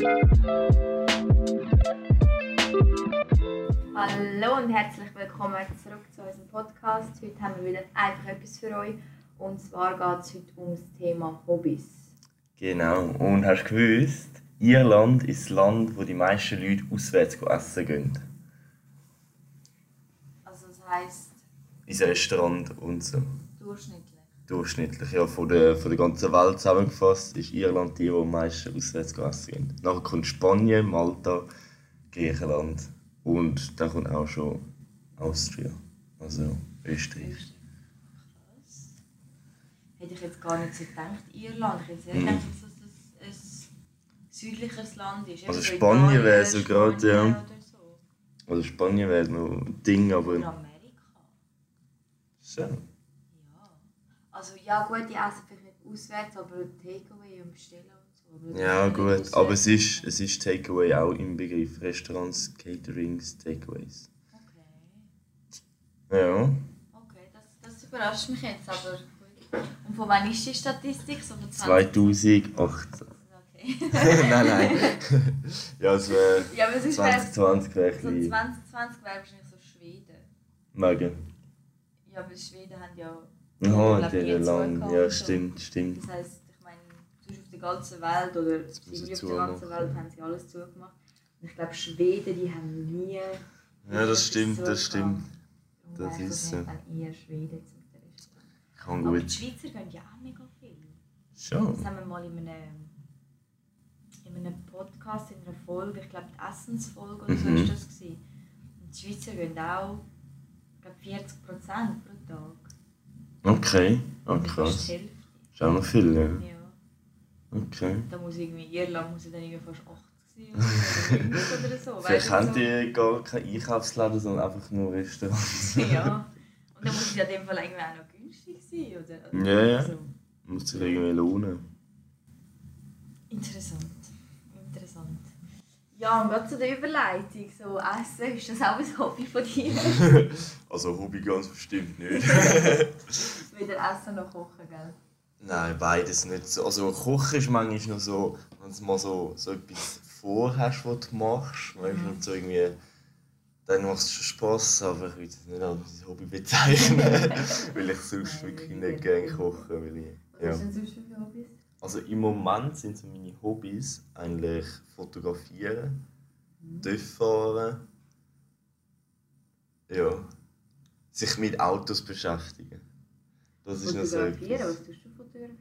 Hallo und herzlich willkommen zurück zu unserem Podcast. Heute haben wir wieder einfach etwas für euch. Und zwar geht es heute um das Thema Hobbys. Genau. Und hast du gewusst, Irland ist das Land, wo die meisten Leute auswärts essen gehen. Also das heisst Ins Restaurant und so. durchschnittlich. Durchschnittlich, ja, von der, von der ganzen Welt zusammengefasst, ist Irland die, die am meisten auswärts essen gehen. Nachher kommt Spanien, Malta, Griechenland und dann kommt auch schon Austria, also Österreich. Krass. Hätte ich jetzt gar nicht so gedacht, Irland. Ich hätte sehr Mhm. gedacht, dass das ein südlicheres Land ist. Also so Spanien wäre so gerade, ja. So. Also Spanien wäre noch ein Ding, aber... Amerika. So. Ja. Also ja gut, die essen vielleicht nicht auswärts, aber Takeaway und bestellen und so. Ja gut, aber es ist, es ist Takeaway auch im Begriff. Restaurants, Caterings, Takeaways. Okay, Ja. okay das, das überrascht mich jetzt, aber gut. Und von wann ist die Statistik? So von 20? 2018. Okay. nein, nein. ja, es wäre ja, aber es ist vielleicht so 2020 wäre ein 2020 bisschen wäre wahrscheinlich so Schweden. mega. Ja, aber Schweden haben ja... Der die lang. Ja, und stimmt, stimmt. Das heisst, ich meine, sonst auf der ganzen Welt oder irgendwie auf der ganzen. Welt haben sie alles zugemacht. Und ich glaube, Schweden, die haben nie... Ja, das stimmt, das stimmt. Das ist so. dann eher Schweden zum. Kann Aber die. Schweizer gehen ja auch mega viel. Das Schon. haben wir mal in einem, in einem Podcast, in einer Folge, ich glaube die Essensfolge oder so Mhm. ist das gewesen. Und die Schweizer gehen auch, ich glaube 40 Prozent pro Tag. Okay. Das ist fast krass. Hälfte. Ist auch noch viel, ja. Ja. Okay. Da muss irgendwie Irland muss ja dann irgendwie fast 80 sein oder so. Vielleicht haben die gar kein Einkaufsladen, sondern einfach nur Restaurants. Ja. Und dann muss es ja in dem Fall irgendwie auch noch günstig sein, oder? oder Ja, ja. So. Muss sich irgendwie lohnen. Interessant. Ja, und gerade zu der Überleitung, so Essen, ist das auch ein Hobby von dir? Also Hobby ganz bestimmt nicht. Weder Essen noch Kochen, gell? Nein, beides nicht. so. Also Kochen ist manchmal noch so, wenn du mal so, so etwas vorhast, was du machst. Du, und so irgendwie, dann macht es schon Spass, aber ich würde es nicht als Hobby bezeichnen. weil ich sonst wirklich nicht gerne koche. Weil ich, Was ja. du denn sonst für Hobbys? Also im Moment sind so meine Hobbys eigentlich fotografieren, TÜV fahren, ja, sich mit Autos beschäftigen. Das ist noch so Fotografieren? etwas. Was tust du fotografieren?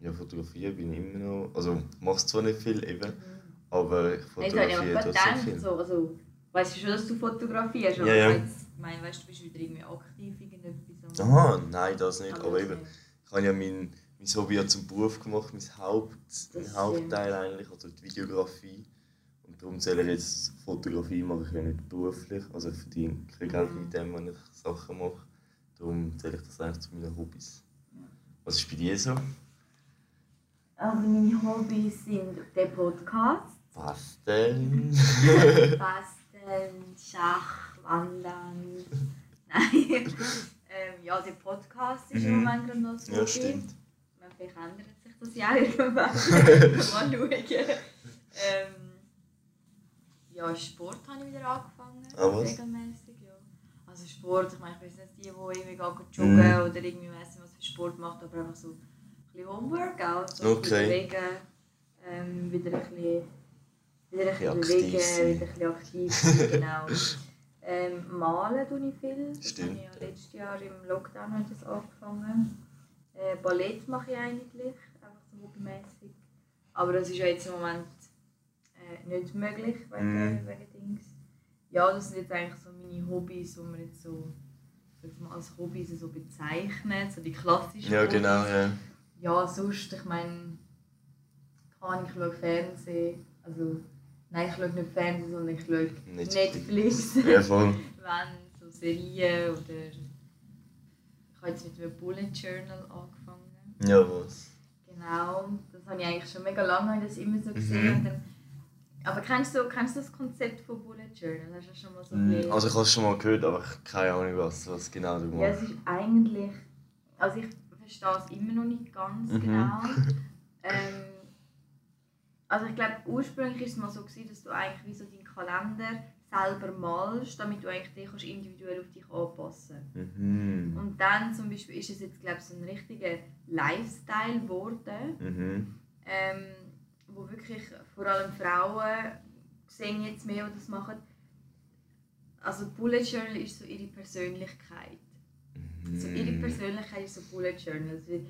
Ja, fotografieren bin ich immer noch. Also, ich mache zwar nicht viel eben, Mhm. aber ich ich fotografiere aber trotzdem gedacht, viel. so, also, weißt du schon, dass du fotografierst? aber Ja, ja. Ich jetzt- ich meine, weißt du, du bist wieder irgendwie aktiv irgendetwas. Aha, nein, das nicht. Aber Aber eben, ich habe ja mein, mein Hobby ja zum Beruf gemacht, mein, Haupt, mein. Hauptteil eigentlich, also die Videografie. Und darum zähle ich jetzt Fotografie, mache ich ja nicht beruflich. Also ich verdiene kein Geld mit dem, wenn ich Sachen mache. Darum zähle ich das eigentlich zu meinen Hobbys. Was ist bei dir so? Also meine Hobbys sind der Podcast, Was denn? Basteln, Schach, Wandern. Nein. ähm, ja, der Podcast ist im Mhm. Moment gerade noch so. ja, stimmt. Ändert sich das ja irgendwann. Mal schauen. Ähm, ja, Sport habe ich wieder angefangen. Ah, was? Regelmäßig, ja. Also Sport, ich meine, ich bin jetzt nicht die, die irgendwie joggen Mhm. oder irgendwie nicht, was für Sport macht, aber einfach so ein bisschen Homeworkout, so Okay. bewegen, ähm, wieder ein bisschen, wieder ein bisschen bewegen, sein. wieder ein bisschen aktiv sein, genau. Ähm, malen tue ich viel. Das Stimmt. habe ich ja letztes Jahr im Lockdown das angefangen. Äh, Ballett mache ich eigentlich, einfach so hobbymäßig. Aber das ist ja jetzt im Moment äh, nicht möglich wegen, Mhm. wegen Dings. Ja, das sind jetzt eigentlich so meine Hobbys, die man jetzt so ich mal, als Hobbys so bezeichnet, so die klassischen Ja, Hobbys. genau, ja. Ja, sonst, ich meine, kann ich schaue Fernsehen, also nein, ich schaue nicht Fernsehen, sondern ich schaue Netflix. Netflix, Ja, voll. wenn so Serien oder ich habe jetzt mit einem Bullet Journal angefangen. Ja, was? Genau, das habe ich eigentlich schon mega lange das immer so gesehen. Mhm. Dann, aber kennst du, kennst du das Konzept von Bullet Journal? Hast du schon mal so bisschen- Also ich habe es schon mal gehört, aber ich keine Ahnung, was, was genau du Ja, es machst. ist eigentlich. Also ich verstehe es immer noch nicht ganz Mhm. genau. ähm, Also ich glaube, ursprünglich war es mal so, gewesen, dass du eigentlich wie so deinen Kalender selber malst, damit du eigentlich kannst individuell auf dich anpassen Mhm. Und dann zum Beispiel ist es jetzt, glaube ich, so ein richtiger Lifestyle geworden, Mhm. ähm, wo wirklich vor allem Frauen sehen jetzt mehr, die das machen. Also Bullet Journal ist so ihre Persönlichkeit. So ihre Mhm. Persönlichkeit ist so Bullet Journal. Also die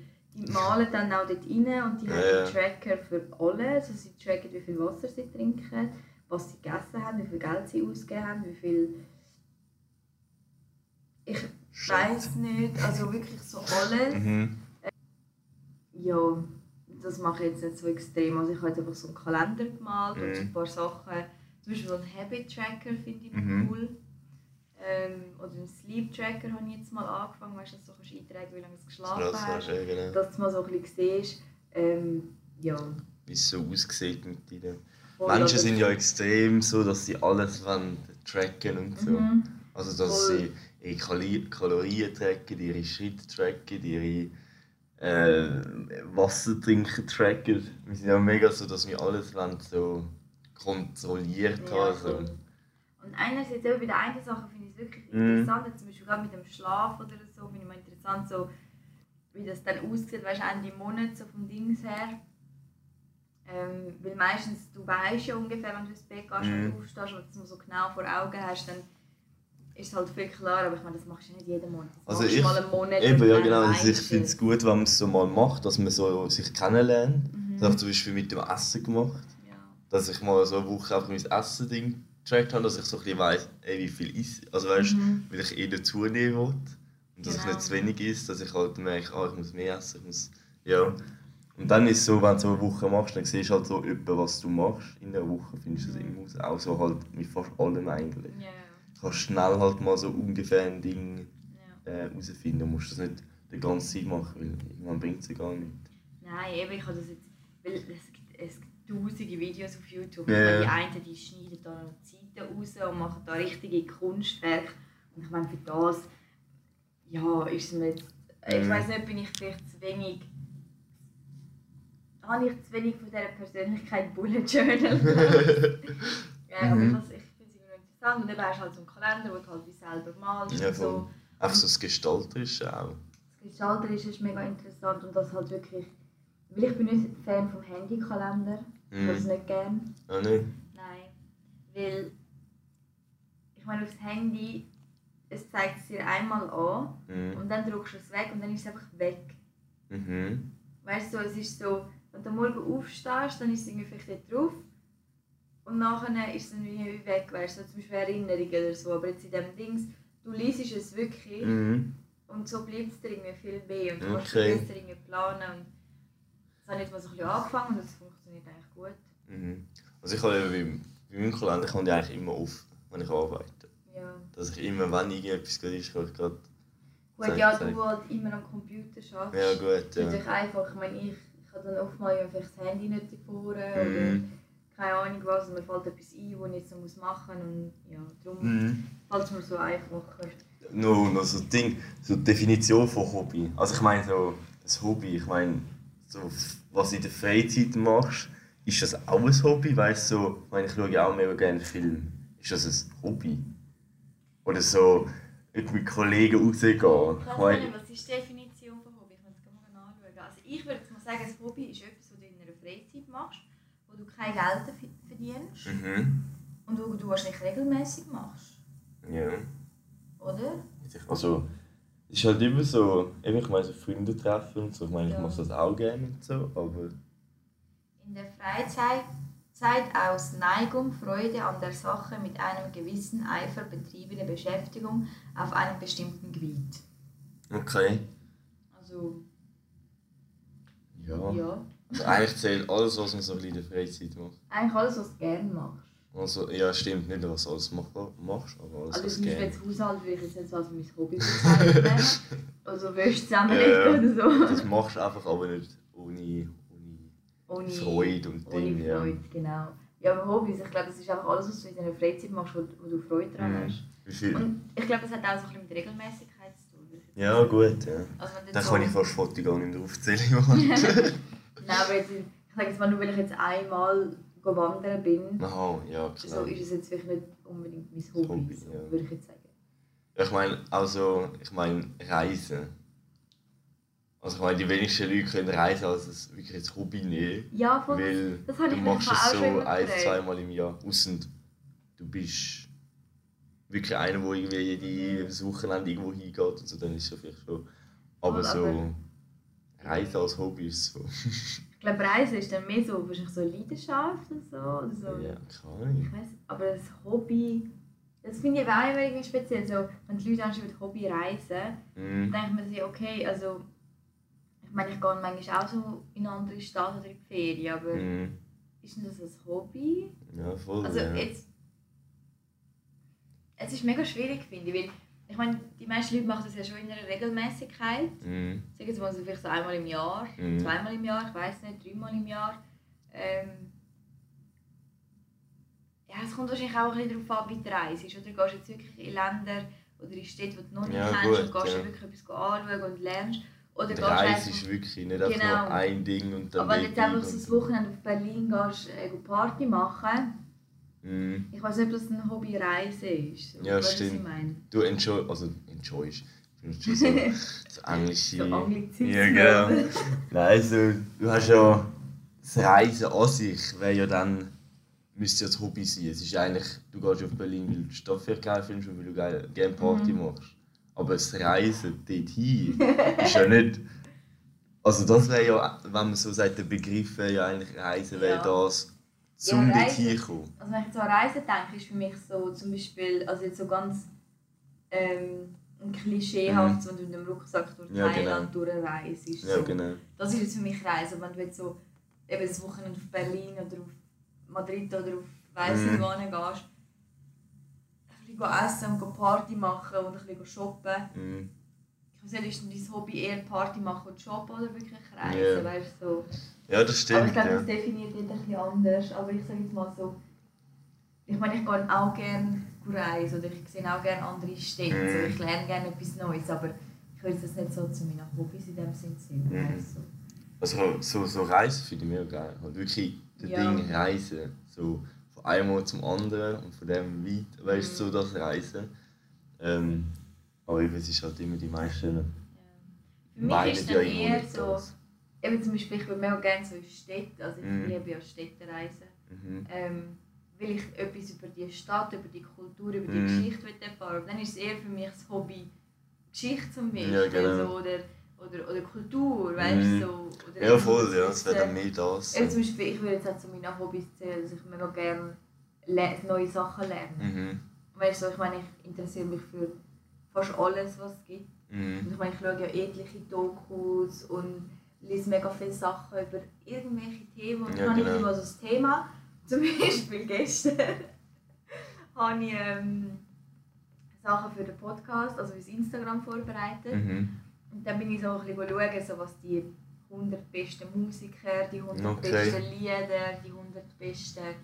malen dann auch dort rein und die Ja, haben die Tracker für alles. Also sie tracken, wie viel Wasser sie trinken, was sie gegessen haben, wie viel Geld sie ausgegeben haben, wie viel... Ich weiß nicht, also wirklich so alles. Mhm. Ja, das mache ich jetzt nicht so extrem. Also ich habe jetzt einfach so einen Kalender gemalt und so Mhm. ein paar Sachen. Zum Beispiel so einen Habit Tracker finde ich noch Mhm. cool. Ähm, oder einen Sleep Tracker habe ich jetzt mal angefangen, weißt du, dass du kannst eintragen wie lange du geschlafen Das hast. ja, genau. Dass du mal so ein bisschen siehst. Ähm, ja. Wie es so aussieht mit dir. Menschen aber- sind ja extrem so, dass sie alles wollen tracken und so. Mhm. Also dass Voll. sie ihre Kali Kalorien tracken, ihre Schritte tracken, ihre äh, Wasser trinken tracken. Wir sind ja mega so, dass wir alles wollen, so kontrolliert Ja, haben. So. Und einerseits bei der einen Sache finde ich es wirklich Mhm. interessant, zum Beispiel gerade mit dem Schlaf oder so, finde ich mal interessant, so, wie das dann aussieht, weißt du, Ende Monat, so vom Dings her. Ähm, weil meistens, du weißt ja ungefähr, wenn du ins Bett gehst Mhm. und aufstehst und das so genau vor Augen hast, dann ist es halt viel klar, aber ich meine, das machst du nicht jeden Monat. Das Also du ich- mal einen Monat Eben, ja genau. Also ich finde du es gut, wenn man es so mal macht, dass man so sich kennenlernt. Mhm. Das habe ich zum Beispiel mit dem Essen gemacht. Ja. Dass ich mal so eine Woche einfach mein Essen-Ding getrackt habe, dass ich so ein bisschen weiss, ey, wie viel ist. Also weißt Mhm. weil ich eh zunehmen will. Und dass ich Genau. nicht zu wenig ist, dass ich halt merke, ah, ich muss mehr essen. Ich muss, ja. Und dann ist es so, wenn du so eine Woche machst, dann siehst du halt so etwa, was du machst. In einer Woche findest du das immer raus. Auch so halt mit fast allem eigentlich. Ja, Du kannst schnell halt mal so ungefähr ein Ding ja. äh, herausfinden. Du musst das nicht die ganze Zeit machen, weil irgendwann bringt es ja gar nicht. Nein, eben, ich habe das jetzt. Weil es gibt, es gibt tausende Videos auf YouTube. Ja. Die einen die schneiden da noch die Seiten raus und machen da richtige Kunstwerke. Und ich meine, für das. Ja, ist es mir jetzt. Ich Mhm. weiß nicht, bin ich vielleicht zu wenig. Habe ich zu wenig von dieser Persönlichkeit Bullet Journal? ja, aber Mhm. ich, has- ich finde es immer interessant. Und dann hast du halt so einen Kalender, wo du halt wie selber malst. Ja, so. Einfach so das Gestalterische auch. Das Gestalterische ist mega interessant und das halt wirklich. Weil ich bin nicht Fan vom Handykalender. Ich habe es Mhm. nicht gern. Ah, nicht? Nein. Weil. Ich meine, aufs Handy, es zeigt es dir einmal an Mhm. und dann drückst du es weg und dann ist es einfach weg. Mhm. Weißt du, es ist so, wenn du am morgen aufstehst, dann ist es irgendwie vielleicht drauf und nachher ist es dann wie weg, weißt du, zum Beispiel Erinnerungen oder so. Aber jetzt in dem Dings, du liest es wirklich Mhm. und so bleibt es dir irgendwie viel mehr und du kannst Okay. okay. besser irgendwie planen. Und das habe ich jetzt mal so ein bisschen angefangen und das funktioniert eigentlich gut. Mhm. Also ich habe eben bei meinem Kalender kann ich eigentlich immer auf, wenn ich arbeite. Ja. Dass ich immer, wenn irgendetwas gerade ist, kann ich gerade... Gut, ja, du halt immer am Computer schaffst. Ja gut, ja. natürlich einfach. Ich meine, ich habe dann oftmals ja vielleicht das Handy nicht davor oder Mhm. keine Ahnung was. Und mir fällt etwas ein, was ich jetzt noch muss machen muss. Und ja, darum Mhm. fällt es mir so einfacher. Nur noch so Ding, so die Definition von Hobby. Also ich meine so, das Hobby, ich meine, so, was du in der Freizeit machst, ist das auch ein Hobby? Weißt du, so, ich meine, ich schaue ja auch mega gerne Film. Ist das ein Hobby? Oder so, mit Kollegen rausgehen? Ich meine, nicht, was ist die Definition von Hobby? Ich muss es mal anschauen. Also ich würde jetzt mal sagen, ein Hobby ist etwas, was du in einer Freizeit machst, wo du kein Geld verdienst mhm. und wo du wahrscheinlich regelmäßig machst. Ja. Oder? Also, es ist halt immer so, eben, ich meine, so Freunde treffen und so. Ich meine, ich Ja. mache das auch gerne und so, aber... In der Freizeit Zeit aus Neigung, Freude an der Sache mit einem gewissen Eifer betriebene Beschäftigung auf einem bestimmten Gebiet. Okay. Also, Ja. ja. Also eigentlich zählt alles, was man so in der Freizeit macht. Eigentlich alles, was du gerne machst. Also, ja, stimmt nicht, was du alles mach, machst, aber alles, Also was zum du Beispiel gerne jetzt Haushalt würde ich jetzt nicht so als mein Hobby bezeichnen. also Wäsche zusammenlegen Ja. oder so. Das machst du einfach aber nicht ohne, ohne Ohne Freude und ohne Ding. Ja. Freude, genau. Ja, aber Hobbys, ich glaube, das ist einfach alles, was du in deiner Freizeit machst, wo, wo du Freude dran Mhm. hast. Viel? Und ich glaube, das hat auch so ein bisschen mit Regelmäßigkeit zu tun. würde ich jetzt Ja, gut, ja. Also du Dann so- kann ich fast Fotos gar nicht mehr aufzählen. Nein, aber jetzt, ich sage jetzt mal, nur weil ich jetzt einmal wandern bin, Aha, ja, so ist es jetzt vielleicht nicht unbedingt mein Hobby, Hobby, so, ja. würde ich jetzt sagen. Ich meine, also, ich meine, Reisen. Also ich meine, die wenigsten Leute können reisen als es wirklich als Hobby nehmen. Ja, voll, Weil das habe du machst es so ein, zweimal im Jahr. Ausser du bist wirklich einer, der irgendwie jedes Wochenende irgendwo hingeht und so, dann ist es ja vielleicht schon. Aber Voll, so Reisen als Hobby ist so. Ich glaube, Reisen ist dann mehr so, wahrscheinlich so Leidenschaft oder so. Oder so. ja, Ahnung. Ich weiß, aber das Hobby, das finde ich auch immer irgendwie speziell. So, wenn die Leute anschauen, mit Hobby reisen, Mhm. denkt man sich, okay, also ich meine, ich gehe manchmal auch so in andere Stadt oder in die Ferien, aber Mhm. ist denn das ein Hobby? Ja, voll. Also ja. jetzt, es ist mega schwierig, finde ich, weil ich meine, die meisten Leute machen das ja schon in einer Regelmäßigkeit. Mhm. Sagen Sie mal so vielleicht so einmal im Jahr, Mhm. zweimal im Jahr, ich weiß nicht, dreimal im Jahr. Ähm, ja, es kommt wahrscheinlich auch ein bisschen darauf an, wie du reist. Oder gehst du jetzt wirklich in Länder oder in Städte, die du noch nicht Ja, kennst gut, und gehst ja. wirklich etwas anschauen und lernst. Oder Die Reise ist wirklich nicht einfach Genau. nur ein Ding und dann aber wenn du jetzt einfach so das Wochenende auf Berlin gehst, äh, go Party machen, Mhm. ich weiß nicht, ob das ein Hobby Reise ist. Ja, Weißt stimmt. Du enjoy, also enjoyst. So, so englische. So Anglizismen. Ja, genau. Nein, also, du hast ja das Reisen an sich wäre ja dann müsste ja das Hobby sein. Es ist eigentlich, du gehst auf Berlin, weil du die Stadt vielleicht geil findest und weil du gerne Party Mhm. machst. Aber das Reisen dorthin ist ja nicht. Also das wäre ja, wenn man so sagt, der Begriff wäre ja eigentlich Reisen, wäre Ja. das zum Ja, Reisen. Also wenn ich so an Reisen denke, ist für mich so zum Beispiel, also jetzt so ganz ähm, ein Klischeehaft, wenn du mit dem Rucksack durch Mhm. Ja, Thailand durchreist. Ja, so. genau. Das ist jetzt für mich Reisen. Wenn du jetzt so eben das Wochenende auf Berlin oder auf Madrid oder auf weiss nicht Mhm. wohin gehst, ein bisschen essen und Party machen und ein bisschen shoppen. Mhm. Ich weiß nicht, ist dein Hobby eher Party machen und shoppen oder wirklich reisen? Ja. Weißt, du, so. Ja, das Aber ich stimmt. glaube, Ja. das definiert jeder ein bisschen anders. Aber ich sage jetzt mal so, ich meine, ich gehe auch gerne reisen oder ich sehe auch gerne andere Städte. Mhm. So, ich lerne gerne etwas Neues, aber ich würde das nicht so zu meinen Hobbys in dem Sinn sehen. Weißt du. Also so, so Reisen finde ich mega geil. Halt wirklich das Ja. Ding Reisen. So von einem Ort zum anderen und von dem weit, weißt du, Mhm. so das Reisen. Ähm, aber eben, es ist halt immer die meisten Ja. Für mich meinen ist ja dann immer eher so, das. eben zum Beispiel, ich würde mega gerne so in Städte, also ich Mhm. liebe ja Städtereisen, Mhm. ähm, weil ich etwas über die Stadt, über die Kultur, über die Mhm. Geschichte erfahren Dann ist es eher für mich das Hobby, Geschichte zum Beispiel Ja, genau. so, oder, oder, oder Kultur, weißt Mhm. du. So, oder Ja voll, ja, es wäre dann mehr das. Eben zum Beispiel, ich würde jetzt auch zu meinen Hobbys zählen, dass ich mega gerne le neue Sachen lerne. Mhm. Weißt du, ich meine, ich interessiere mich für fast alles, was es gibt. Mhm. Und ich meine, ich schaue ja etliche Dokus und lese mega viele Sachen über irgendwelche Themen. Und Ja, ich habe genau. nicht immer so das Thema. Zum Beispiel gestern habe ich ähm, Sachen für den Podcast, also fürs Instagram vorbereitet. Mhm. Und dann bin ich so ein bisschen schauen, so was die 100 besten Musiker, die 100 Okay. besten Lieder, die 100 besten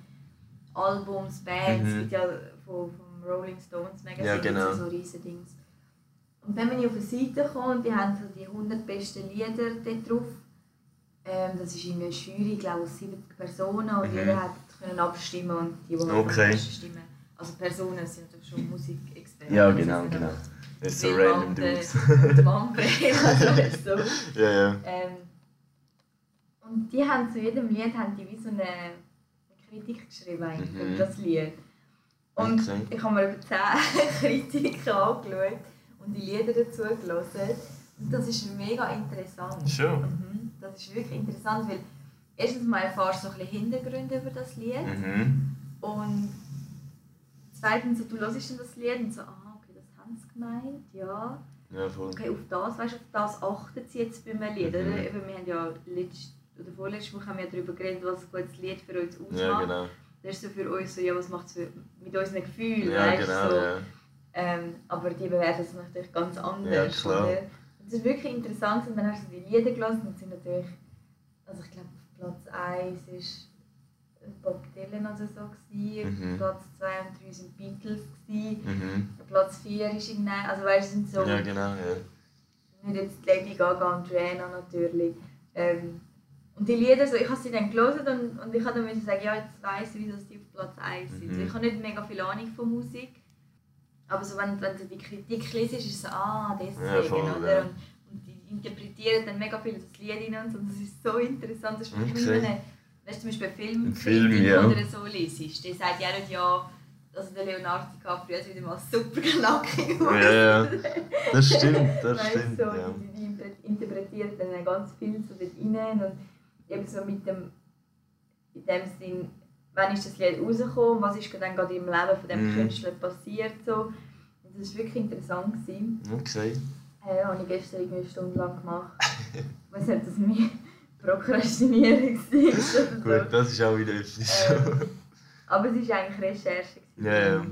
Albums, Bands, Mhm. ja von, vom Rolling Stones Magazine Ja, genau. so riesige Dings. Und dann bin ich auf eine Seite gekommen und die haben so die 100 besten Lieder dort drauf. Ähm, das ist irgendwie eine Jury, ich glaube aus 70 Personen und Mhm. jeder hat können abstimmen und die, die Okay. am besten stimmen. Also Personen sind natürlich schon Musikexperten. Ja, also genau, sind genau. Das ist so random Dudes. also ja, ja. Ähm, und die haben zu jedem Lied haben die wie so eine Kritik geschrieben eigentlich Mhm. das Lied. Und Okay. ich habe mir über 10 Kritiken angeschaut und die Lieder dazu gelesen. Und das ist mega interessant. Schon. Mhm. Das ist wirklich interessant, weil erstens mal erfährst du so ein bisschen Hintergründe über das Lied. Mhm. Und zweitens, so, du hörst dann das Lied und so, ah, okay, das haben sie gemeint, ja. Ja, voll. Okay, auf das, weißt, auf das achten sie jetzt bei einem Lied, Mhm. oder? Eben, wir haben ja letzt, oder vorletzte Woche haben wir darüber geredet, was ein gutes Lied für uns ausmacht. Ja, genau. Das ist so für uns so, ja, was macht es mit unseren Gefühlen, Ja, weißt, genau, so. ja. Ähm, aber die bewerten es natürlich ganz anders. Ja, klar. Oder? Es ist wirklich interessant und dann hast du die Lieder gelesen und sind natürlich, also ich glaube auf Platz 1 ist Bob Dylan also so gewesen, Mhm. Platz 2 und 3 sind Beatles gewesen, Mhm. Platz 4 ist irgendein, also weißt du, sind so, Ja, genau, ja. nicht jetzt Lady Gaga und Rihanna natürlich, ähm, Und die Lieder, so, ich habe sie dann gelesen und, und ich habe dann müssen sagen, ja, jetzt weiss ich, wieso sie auf Platz 1 sind. Mhm. Ich habe nicht mega viel Ahnung von Musik. Aber so, wenn, wenn du die Kritik liest, ist es so, ah, deswegen, Ja, voll, oder? ja. Und, und die interpretieren dann mega viel das Lied rein und so. Das ist so interessant. Das ist Okay. eine, weißt du, zum Beispiel Film, Film, ja. oder so liest. Der sagt ja nicht, ja, also der Leonardo DiCaprio hat wieder mal super knackig Ja, ja. Das stimmt, das Weißt stimmt. so, Ja. die, die inter- interpretieren dann ganz viel so dort rein und eben so mit dem, in dem Sinn, wann ist das Lied rausgekommen, was ist dann gerade im Leben von dem Mhm. Künstler passiert so. Und das war wirklich interessant. Gewesen. Okay. Äh, habe ich gestern irgendwie eine Stunde lang gemacht. ich weiß nicht, ob das mein Prokrastinieren war Gut, das ist auch wieder etwas. Ähm, aber es war eigentlich Recherche. Ja, ja.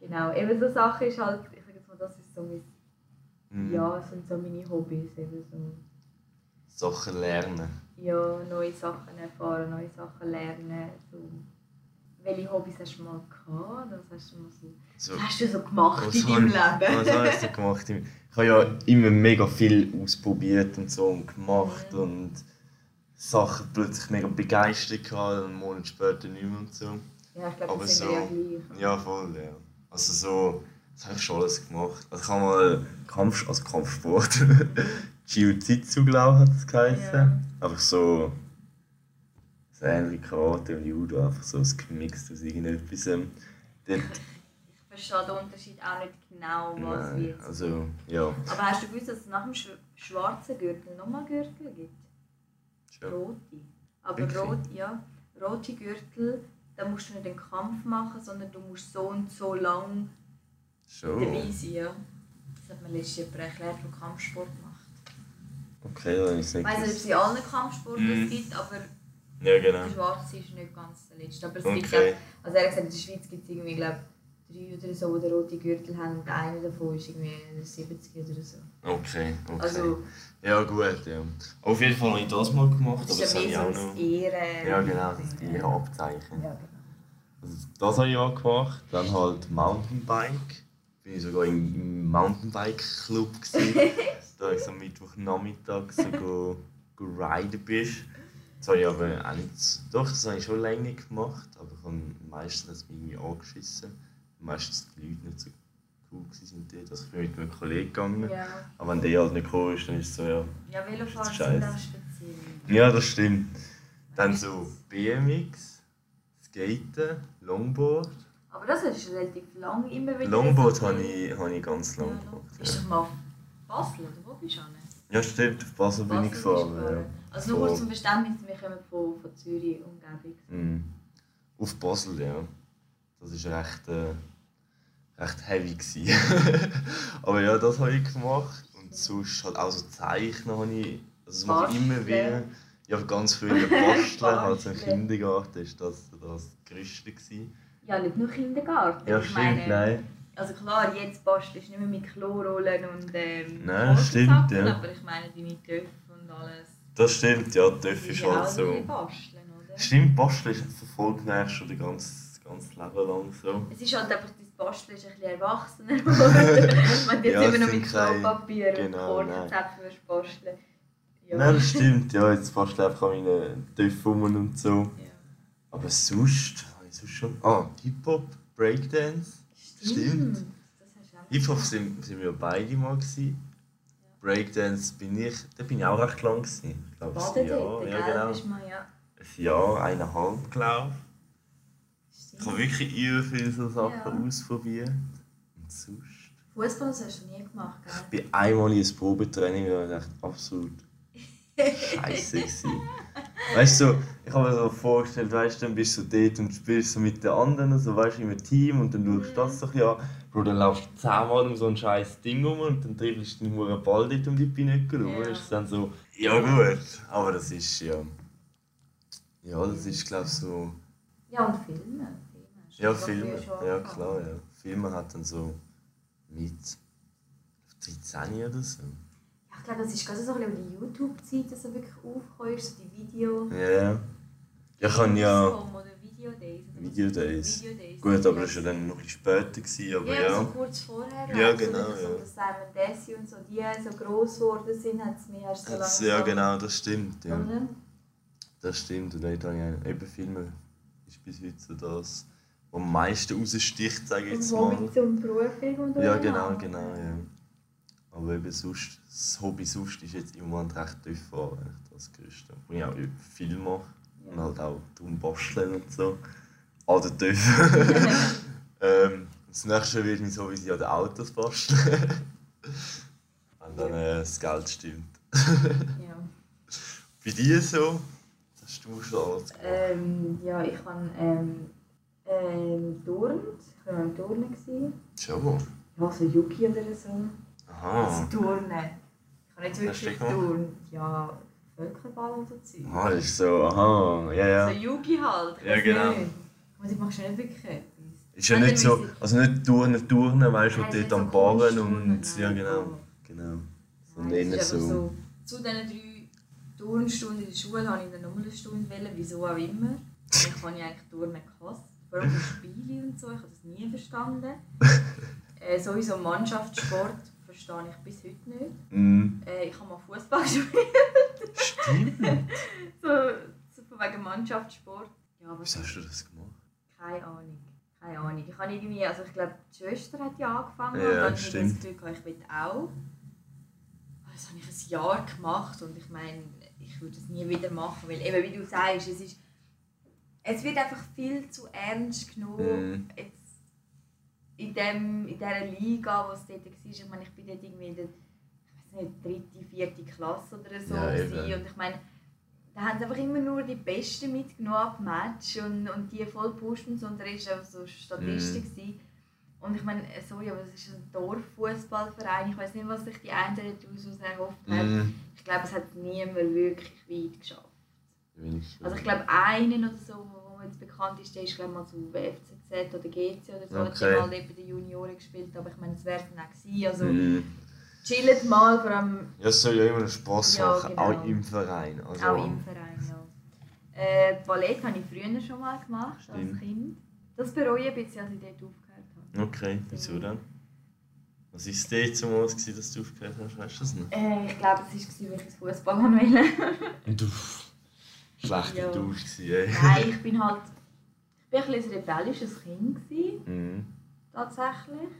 Genau, eben so Sachen ist halt, ich sage jetzt mal, das ist so mein Mhm. ja, sind so meine Hobbys. Eben so, Sachen lernen. Ja, neue Sachen erfahren, neue Sachen lernen. So. Welche Hobbys hast du mal gehabt? Was hast du, mal so, So, was hast du so gemacht in deinem ich- Leben? Was ich so gemacht? Ich habe ja immer mega viel ausprobiert und so und gemacht Ja. und Sachen plötzlich mega begeistert gehabt, einen Monat später nicht mehr und so. ja, ich glaube, das sind so- ja gleich. Ja, voll, ja. Also so, das habe ich schon alles gemacht. Also ich habe mal Kampf, also Kampfsport, Jiu-Jitsu, glaube ich, hat das geheißen. Ja. Einfach so, so ähnlich Karate und Judo, einfach so ein gemixt aus irgendetwas. ähm, Dort, Ich verstehe den Unterschied auch nicht genau, was nein, wird. also, ja. Aber hast du gewusst, dass es nach dem sch schwarzen Gürtel nochmal Gürtel gibt? schon. Rote. Aber Wirklich? rot, ja, rote Gürtel, da musst du nicht den Kampf machen, sondern du musst so und so lang Schon. dabei sein. Ja. Das hat mir letztens jemand erklärt, der Kampfsport macht. Okay, dann ist es Ich weiß nicht, ob es gewusst. in allen Kampfsporten Mhm. das gibt, aber Ja, genau. der Schwarze ist nicht ganz der letzte. Aber es gibt Okay. auch, also er hat gesagt, in der Schweiz gibt es irgendwie, glaube drei oder so, die den roten Gürtel haben und einer davon ist irgendwie 70 oder so. Okay, okay. Also ja, gut, ja. Auf jeden Fall habe ich das mal gemacht, das aber ist das ja habe mehr ich so auch ein noch. Ehren. Ja, genau, das ihre Abzeichen. Ja, genau. Also das habe ich auch gemacht. Dann halt Mountainbike. Bin ich sogar im, im Mountainbike-Club. da ich so am Mittwochnachmittag so go, go riden bist. Das habe ich aber auch nicht. Doch, das habe ich schon länger gemacht, aber ich habe meistens irgendwie angeschissen. Meistens die Leute nicht so cool waren dort. Also ich bin mit einem Kollegen gegangen. Ja, Aber wenn der halt nicht gekommen ist, dann ist es so, ja. ja ist sind scheiße. auch speziell. Ja, das stimmt. Dann so BMX, Skaten, Longboard. Aber das ist relativ lang immer wieder. Longboard habe ich, habe ich ganz Ja, lange Long- gemacht. Ja. mal auf Basel oder wo bist du hin? ja, stimmt, auf Basel bin ich Basel gefahren. Ja. Also nur kurz zum Verständnis, wir kommen von, von Zürich, Umgebung. Mhm. Auf Basel, ja. Das war recht, äh, recht heavy. Aber ja, das habe ich gemacht. Und sonst halt auch so Zeichnen habe ich. Also das mache ich immer wieder. Ja, ganz früh in der Basteln, also im Basteln. Kindergarten war das das Größte. Gewesen. Ja, nicht nur Kindergarten. Ja, ich stimmt, meine, nein. Also klar, jetzt bastelst du nicht mehr mit Klorollen und ähm, Nein, stimmt, ja. Aber ich meine, deine Töpfe und alles. Das stimmt, ja, Töff die ist halt so. basteln, oder? Stimmt, Basteln ist verfolgt mich schon das ganze, ganze Leben lang so. Es ist halt einfach, das Basteln ist ein bisschen erwachsener du jetzt Ja, immer noch mit Klopapier und genau, Korkenzäpfen willst basteln. Ja. Nein, das stimmt, ja, jetzt basteln einfach an meinen Töpfen und so. Ja. Aber sonst, habe ich sonst schon. Ah, Hip-Hop, Breakdance. Stimmt. Auch Hip-Hop sind, sind wir beide mal. Gewesen. Breakdance bin ich, da bin ich auch recht lang. Gewesen. Ich glaube, ein Jahr. Ja, genau. Mal, ja. Ein Jahr, eineinhalb, glaube ich. Ich habe wirklich über viele so Sachen Ja. ausprobiert. Und sonst. Fußball hast du nie gemacht, gell? Ich bin einmal in ein Probetraining und dachte, absolut scheiße. Weißt du, ich habe mir so vorgestellt, weißt du, dann bist du so dort und spielst so mit den anderen, so weißt du, im Team und dann schaust du das so ein an. Bro, dann laufst du zehnmal um so ein scheiß Ding rum und dann dribbelst du den Huren Ball dort um die Pinöcke rum. Ja. Ja. ist dann so, ja gut, aber das ist ja. Ja, das ist glaube ich so. Ja, und Filme. Ja, Filme, ja klar, ja. Filme hat dann so mit 13 oder so. Glaube, das ist gerade so ein bisschen die YouTube-Zeit, dass so wirklich aufgekommen ist, so die Video... Ja, ja. Ich kann ja. Video Days. Video Days. Video Days. Gut, aber das war ja dann noch ein bisschen später, gewesen, aber Ja, ja. so kurz vorher. Ja, also genau, So, ja. dass Simon Desi und so, die so gross geworden sind, hat es mir erst so Das, lange ja, genau, das stimmt. Ja. Das stimmt. Und dort habe ich eben Filme ist bis heute so das, was am meisten raussticht, sage ich jetzt Und mal. mit so einem Beruf irgendwo Ja, genau, genau, ja. Aber eben sonst, das Hobby sonst ist jetzt im Moment recht tief fahren, das Größte. Wo ich auch viel mache und halt auch drum basteln und so. Alter tief. ähm, das nächste wird mich sowieso an den Autos basteln. Wenn dann äh, das Geld stimmt. Ja. Bei dir so? Was hast du schon alles gemacht? Ähm, ja, ich habe ähm, ähm, turnt. Ich war im Turnen. Schon. Ja, so Yuki oder so. Aha. Also Turnen. Ich habe nicht Hast du wirklich? Turnen. Ja, Völkerball oder so. Aha, das ist so, aha, ja, So ja. Yugi halt. Ja, genau. Nicht. Und ich mache schon nicht wirklich etwas. Ist ja nicht so, also nicht Turnen, Turnen, weißt du, dort am so Kunstturnen, und. Ja, genau. Genau. Sondern eher so. Zu diesen drei Turnstunden in der Schule habe ich dann nochmal eine Stunde wählen, wieso auch immer. Ich habe ja eigentlich Turnen gehasst. Vor allem Spiele und so, ich habe das nie verstanden. äh, sowieso Mannschaftssport verstehe ich bis heute nicht. Mm, Äh, ich habe mal Fußball gespielt, stimmt. so, so von wegen Mannschaftssport. Ja, was hast du das gemacht? Keine Ahnung. Keine Ahnung. Ich habe irgendwie, also ich glaube, die Schwester hat ja angefangen Ja, und dann habe ich das Gefühl, gehabt, ich will auch. Das habe ich ein Jahr gemacht und ich meine, ich würde es nie wieder machen, weil eben wie du sagst, es ist, es wird einfach viel zu ernst genommen. Mhm. Jetzt in, dem, in dieser Liga, wo es dort war, ich meine, ich bin dort irgendwie in der, nicht, dritte, vierte Klasse oder so Ja, und ich meine, da haben sie einfach immer nur die Besten mitgenommen ab Match und, und die voll gepusht und so. Und da war einfach so Statistik. Mhm. gewesen. Und ich meine, sorry, aber es ist ein Dorffußballverein. Ich weiß nicht, was sich die einen daraus erhofft haben. Mm, Ich glaube, es hat niemand wirklich weit geschafft. Also ich glaube, einen oder so, wo mir jetzt bekannt ist, der ist glaube mal zu FCZ oder GC oder so, Okay. der mal dort bei den Junioren gespielt. Aber ich meine, das wäre es dann auch gewesen. Also Mm. chillt mal, vor allem Ja, es soll ja immer Spass Ja, machen, genau. auch im Verein. Also, Auch im Verein, ja. Äh, Ballett habe ich früher schon mal gemacht, Stimmt. als Kind. Das bereue ich ein bisschen, als ich dort aufgehört habe. Okay, wieso dann? Was war es dort gewesen, dass du aufgehört hast? Weißt du das nicht? Äh, ich glaube, es war, weil ich das Fußball wählen. Schlechter Ja. Gewesen, ey. Nein, ich bin halt ich bin ein, rebellisches Kind. Mhm. tatsächlich.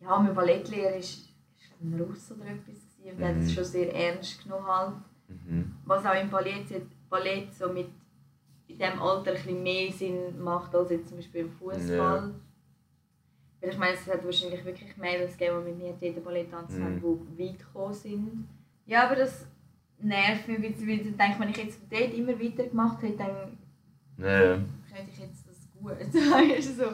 Ja, mein Ballettlehrer war ist, ist ein Russ oder etwas. Und der hat Mhm. es schon sehr ernst genommen. Halt. Mhm. Was auch im Ballett, Ballett so mit in diesem Alter ein mehr Sinn macht als jetzt zum Beispiel im Fußball. Ja. Weil ich meine, es hat wahrscheinlich wirklich Mädels gegeben, die mit mir dort Ballett tanzen haben, Mhm. die weit gekommen sind. Ja, aber das nervt mich weil ich denke, wenn ich jetzt dort immer weitergemacht hätte, dann Ja, könnte ich jetzt gut. Weißt so.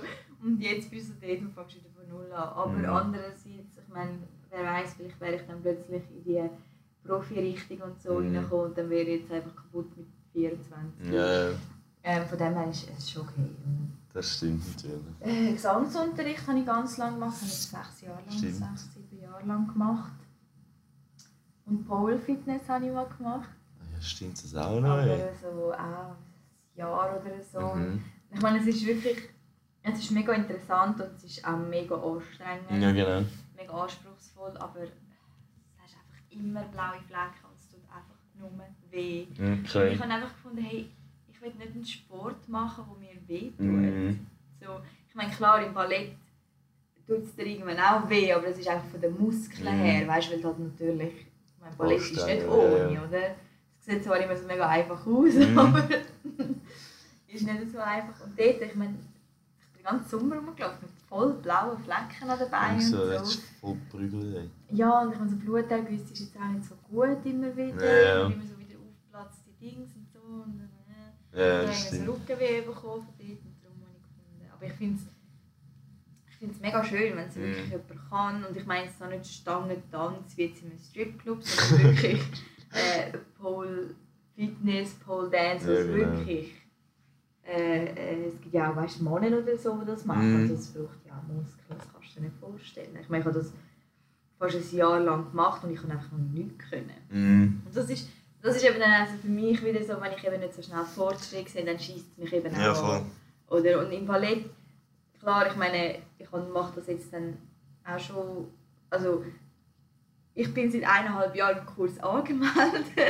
Und jetzt bist du dort und fängst wieder von null an. Aber Mhm. andererseits, ich meine, wer weiß, vielleicht wäre ich dann plötzlich in die Profi-Richtung und so Mhm. reingekommen und dann wäre ich jetzt einfach kaputt mit 24. ja, ja. Ähm, von dem her ist es schon okay. Das stimmt natürlich. Äh, Gesangsunterricht habe ich ganz lange gemacht, habe ich sechs Jahre lang, Stimmt. sechs, sieben Jahre lang gemacht. Und Pole Fitness habe ich mal gemacht. Ja, stimmt das auch noch, Aber ey. so auch ein Jahr oder so. Mhm. Ich meine, es ist wirklich, es ist mega interessant und es ist auch mega anstrengend, Ja, genau. mega anspruchsvoll, aber es hast einfach immer blaue Flecken und es tut einfach nur weh. Und Okay. ich habe einfach gefunden, hey, ich will nicht einen Sport machen, der mir weh tut. Mhm. So, ich meine, klar, im Ballett tut es dir irgendwann auch weh, aber es ist einfach von den Muskeln Mhm. her, weißt du, weil halt natürlich, ich meine, Ballett ist nicht ohne, ja, ja. oder? Es sieht zwar immer so mega einfach aus, Mhm. aber ist nicht so einfach. Und dort, ich meine, ich bin den ganzen Sommer rumgelaufen mit voll blauen Flecken an den Beinen Und so, und das so. ist voll prügelt. Ja, und ich habe so Bluterguss ist jetzt auch nicht so gut immer wieder. Ja, ja. Und immer so wieder aufplatzte Dings und so. Und dann, äh, Ja, ich das habe stimmt. Rückenweh bekommen von dort und darum habe ich gefunden. Aber ich finde es ich find's mega schön, wenn es Mhm. wirklich jemand kann. Und ich meine, es ist noch nicht Stangentanz wie jetzt in einem Stripclub, sondern wirklich äh, Pole Fitness, Pole Dance, Ja, was genau. wirklich. Äh, äh, es gibt ja auch weißt, Männer oder so, die das machen. Mhm. Also es braucht ja Muskeln, das kannst du dir nicht vorstellen. Ich meine, ich habe das fast ein Jahr lang gemacht und ich konnte einfach noch nichts können. Mhm. Und das ist, das ist eben dann also für mich wieder so, wenn ich eben nicht so schnell Fortschritt sehe, dann schießt es mich eben auch Ja, voll. an. Oder, und im Ballett, klar, ich meine, ich mache das jetzt dann auch schon, also ich bin seit eineinhalb Jahren im Kurs angemeldet.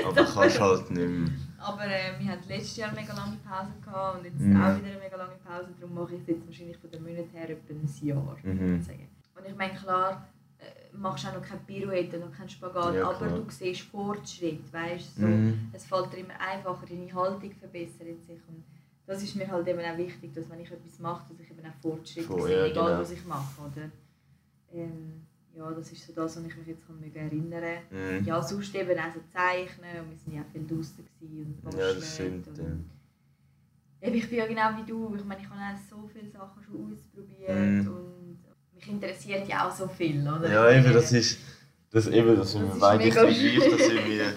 Aber kannst halt nicht mehr. Aber äh, wir hatten letztes Jahr eine mega lange Pause gehabt und jetzt Mhm. auch wieder eine mega lange Pause. Darum mache ich es jetzt wahrscheinlich von den Monaten her etwa ein Jahr. Mhm. sagen. Und ich meine, klar, äh, machst auch noch keine Pirouette, noch keinen Spagat, Ja, aber du siehst Fortschritt, weißt so, Mhm. Es fällt dir immer einfacher, deine Haltung verbessert sich. Und das ist mir halt eben auch wichtig, dass wenn ich etwas mache, dass ich eben auch Fortschritte Voll, sehe, ja, egal genau. was ich mache. Oder? Ähm, ja, das ist so das, was ich mich jetzt kann erinnern kann. Mhm. Ja, sonst eben auch so zeichnen und wir sind ja viel draußen und Ja, das basteln stimmt. und Ja. Eben, ich bin ja genau wie du. Ich meine, ich habe auch so viele Sachen schon ausprobiert Mhm. und mich interessiert ja auch so viel, oder? Ja, eben, das ist. Das, eben, das sind wir beide gleich, dass wir.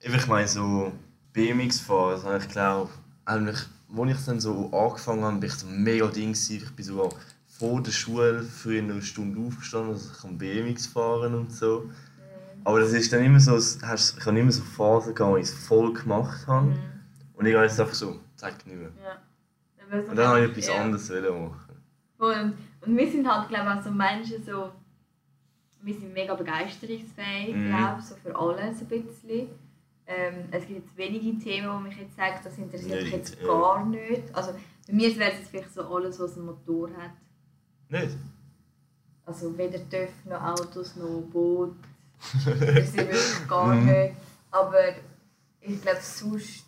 Ich meine, so BMX fahren, also ich glaube, eigentlich, als ich dann so angefangen habe, bin ich so mega Ding gewesen. Ich bin sogar vor der Schule früher eine Stunde aufgestanden, dass ich kann BMX fahren und so. Mhm. Aber das ist dann immer so, hast- ich habe immer so Phasen gehabt, wo ich es voll gemacht habe. Mhm. Und ich habe jetzt einfach so, zeig nicht mehr. Ja. Dann Und dann habe ich etwas ja. anderes machen. Und, und wir sind halt, glaube ich, auch so Menschen, so, wir sind mega begeisterungsfähig, Mhm. glaube so für alles ein bisschen. Ähm, es gibt jetzt wenige Themen, wo mich jetzt sagt, das interessiert mich jetzt gar nicht. Also bei mir wäre es vielleicht so alles, was einen Motor hat. Nicht? Also weder TÜV noch Autos noch Boot. Das sind wirklich gar Mhm. nicht. Aber ich glaube, sonst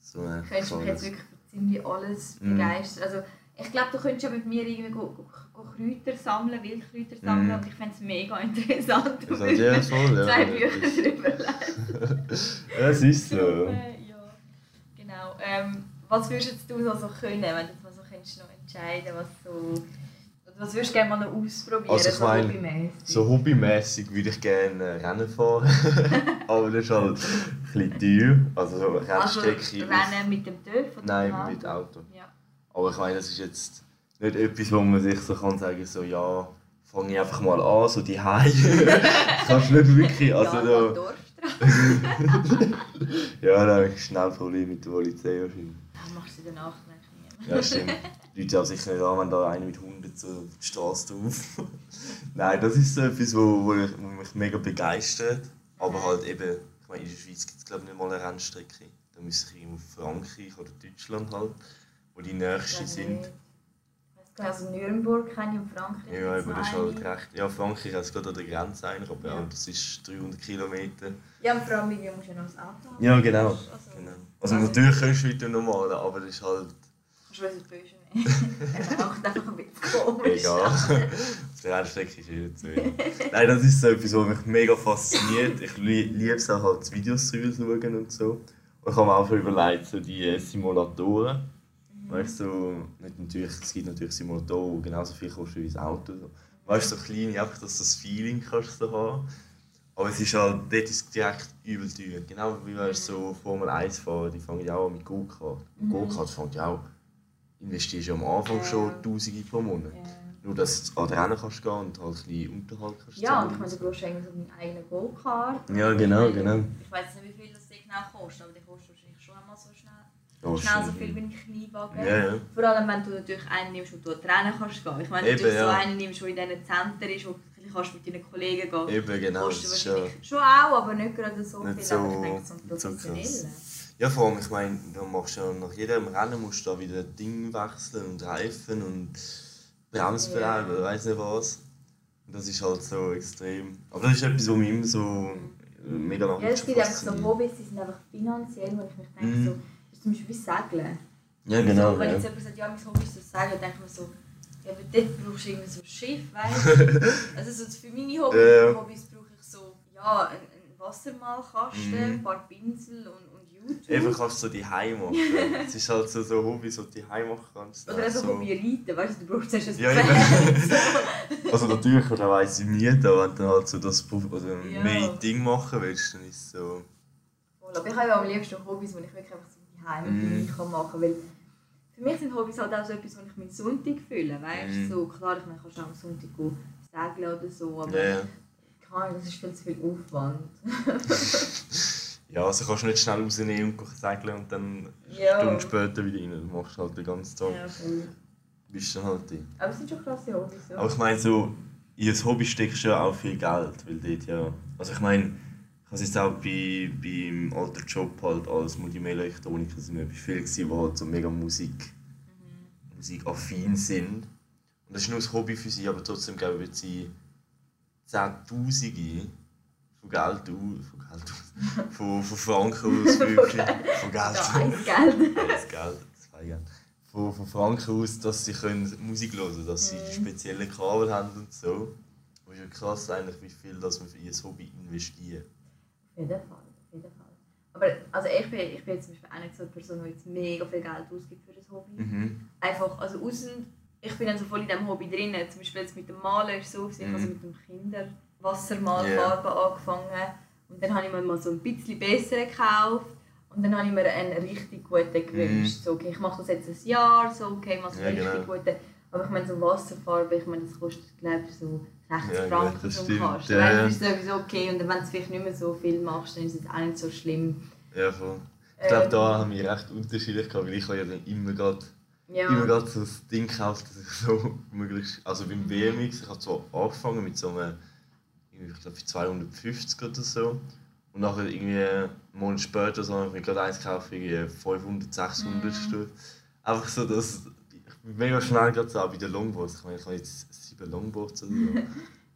So, äh, könntest du mich jetzt wirklich für ziemlich alles Mhm. begeistern. Also, ich glaube, du könntest ja mit mir irgendwie go, go, go Kräuter sammeln, Wildkräuter sammeln Mhm. und ich fände es mega interessant. Das hat ja voll, ja. Zwei Bücher drüber lesen. Ja, es ist so. Äh, ja. Genau. Ähm, was würdest jetzt du noch so können, wenn du jetzt mal so könntest noch entscheiden, was so... Was würdest du gerne mal noch ausprobieren, Also ich so mein, hobbymäßig? So hobbymäßig würde ich gerne äh, Rennen fahren. Aber das ist halt ein bisschen teuer. Also so also. Rennen mit dem TÜV oder Nein, dem mit Auto. Ja. Aber ich meine, das ist jetzt nicht etwas, wo man sich so kann sagen so ja, fange ich einfach mal an, so die Hause. kannst du nicht wirklich. Also ja, da, ja, da habe ich schnell Probleme mit der Polizei wahrscheinlich. Das machst du danach nicht. Ja, stimmt. Leute haben sicher nicht an, wenn da einer mit 100 so auf die Straße drauf. Nein, das ist so etwas, wo, wo, ich, wo mich mega begeistert. Aber halt eben, ich meine, in der Schweiz gibt es glaube ich nicht mal eine Rennstrecke. Da müsste ich irgendwo Frankreich oder Deutschland halt, wo die nächsten sind. Also Nürnberg kenne ich und Frankreich. Ja, aber das ist halt recht. Ja, Frankreich es gerade an der Grenze eigentlich, aber ja. Das ist 300 Kilometer. Ja, und vor allem irgendwie musst du ja noch das Auto haben. Ja, genau. Also, genau. Also natürlich kannst du weiter normal, aber das ist halt Kannst du nehmen. Er macht einfach ein bisschen komisch. egal. Der Rennstrecke ist eh zu wenig. Nein, das ist so etwas, was mich mega fasziniert. Ich lie- liebe es auch halt, Videos drüber zu schauen und so. Und ich habe mir auch schon überlegt, so die äh, Simulatoren. Weißt du, so, nicht natürlich, es gibt natürlich Simulatoren, die genauso viel kosten wie das Auto. Weißt du, so kleine, einfach, dass du das Feeling kannst so haben. Aber es ist halt, dort ist direkt übel teuer. Genau wie du, so Formel 1 fahren, die fangen ja auch an mit Go-Kart. Mhm. Go-Kart fängt ja auch, investierst du am Anfang Ja. schon Tausende pro Monat. Ja. Nur, dass du an den Rennen kannst gehen und halt ein bisschen Unterhalt kannst Ja, und ich meine, du brauchst eigentlich so deinen eigenen Go-Kart. Ja, genau, genau. Ich weiß nicht, wie viel das Ding genau kostet, aber der kostet wahrscheinlich schon einmal so schnell. Ja, schnell so viel wie ein Kniewagen. Ja, ja. Vor allem, wenn du natürlich einen nimmst, wo du an die Rennen kannst gehen. Ich meine, wenn du so einen nimmst, der in diesen Zentren ist, wo kannst mit deinen Kollegen gehen Eben, genau. Kostet wahrscheinlich schon auch, aber nicht gerade so Nicht viel. so- aber ich denke, so nicht so. Ja, vor allem, ich meine, da machst du ja nach jedem Rennen musst du da wieder Dinge wechseln und Reifen und Ja. oder weiss nicht was. Das ist halt so extrem. Aber das ist etwas, was mich immer so mega lange Ja, es gibt einfach so. Hobbys, die sind einfach finanziell, wo ich mich denke, Mhm. so, das ist zum Beispiel wie Segeln. Ja, genau. so, wenn ja. jetzt jemand sagt, ja, mein Hobby ist das Segeln, denke ich mir so, ja, aber dort brauchst du irgendwie so ein Schiff, weißt du? also so für meine Hobbys, Ja. Hobbys brauche ich so, ja, einen, einen Wassermalkasten, Mhm. ein paar Pinsel und, Eben kannst du so die Heim machen. Es ist halt so, so Hobbys, die du die Heim machen kannst. Oder also so. Hobby reiten, weißt du, du brauchst zuerst ein Ja, Pferd. Also natürlich, oder weiss ich nie, da wenn du dann halt so das also Ja. mehr Ding machen willst, dann ist es so. Voll, Aber ich habe am liebsten Hobbys, die ich wirklich einfach so für Mhm. mich kann machen kann. Weil für mich sind Hobbys halt auch so etwas, wo ich meinen Sonntag fühle. Weißt? Mhm. So, klar, ich meine, kannst du am Sonntag segeln oder so, aber Ja, ja. das ist viel zu viel Aufwand. ja, also kannst du nicht schnell rausnehmen und segeln und dann Ja. Stunden später wieder rein. Du machst halt den ganzen Tag. Ja, voll. Bist dann halt drin. Aber es sind schon krasse Hobbys. Ja. Aber ich meine, so, in ein Hobby steckst du ja auch viel Geld, weil dort ja... Also ich meine, ich habe jetzt auch bei, beim alten Job halt als Multimedia-Elektroniker sind wir bei vielen, die halt so mega Musik, Mhm. musikaffin sind. Und das ist nur ein Hobby für sie, aber trotzdem glaube ich, wird sie Zehntausende von Geld aus, von Geld aus, von, von Franken aus, wirklich, von Geld Ja, eins Geld. das Geld, zwei Geld. Von, von Franken aus, dass sie können Musik hören können, dass sie Mhm. spezielle Kabel haben und so. Und es ist ja krass, eigentlich, wie viel dass man für ihr Hobby investiert. Auf jeden Fall, auf jeden Fall. Aber also ich, bin, ich bin jetzt zum Beispiel auch nicht so eine Person, die jetzt mega viel Geld ausgibt für das Hobby. Mhm. Einfach, also außen, ich bin dann so voll in diesem Hobby drin. Zum Beispiel jetzt mit dem Malen ist so, Mhm. also mit dem Kinderwassermalfarben angefangen. Und dann habe ich mir mal so ein bisschen besseren gekauft. Und dann habe ich mir einen richtig guten gewünscht. So, okay, ich mache das jetzt ein Jahr, so, okay, mal so. Ja, richtig genau. guten. Aber ich meine, so Wasserfarbe, ich meine, das kostet, glaube ich, so 60 Ja, Franken das so Kasten. ja, ja. ist sowieso okay. Und wenn du vielleicht nicht mehr so viel machst, dann ist es auch nicht so schlimm. Ja, voll. Ich glaube, Ähm, da haben wir recht unterschiedlich gehabt, weil ich habe ja dann immer gerade Ja. immer gerade so das Ding gekauft, dass ich so möglichst. Also beim BMX, ich habe zwar angefangen mit so einem, ich glaube, für 250 oder so. Und nachher irgendwie einen Monat später so, habe ich mir gerade eins gekauft, irgendwie 500, 600 Mhm. Stück. Einfach so, dass. Ich bin mega schnell gerade so auch bei den Longboards. Ich meine, ich habe jetzt sieben Longboards oder so.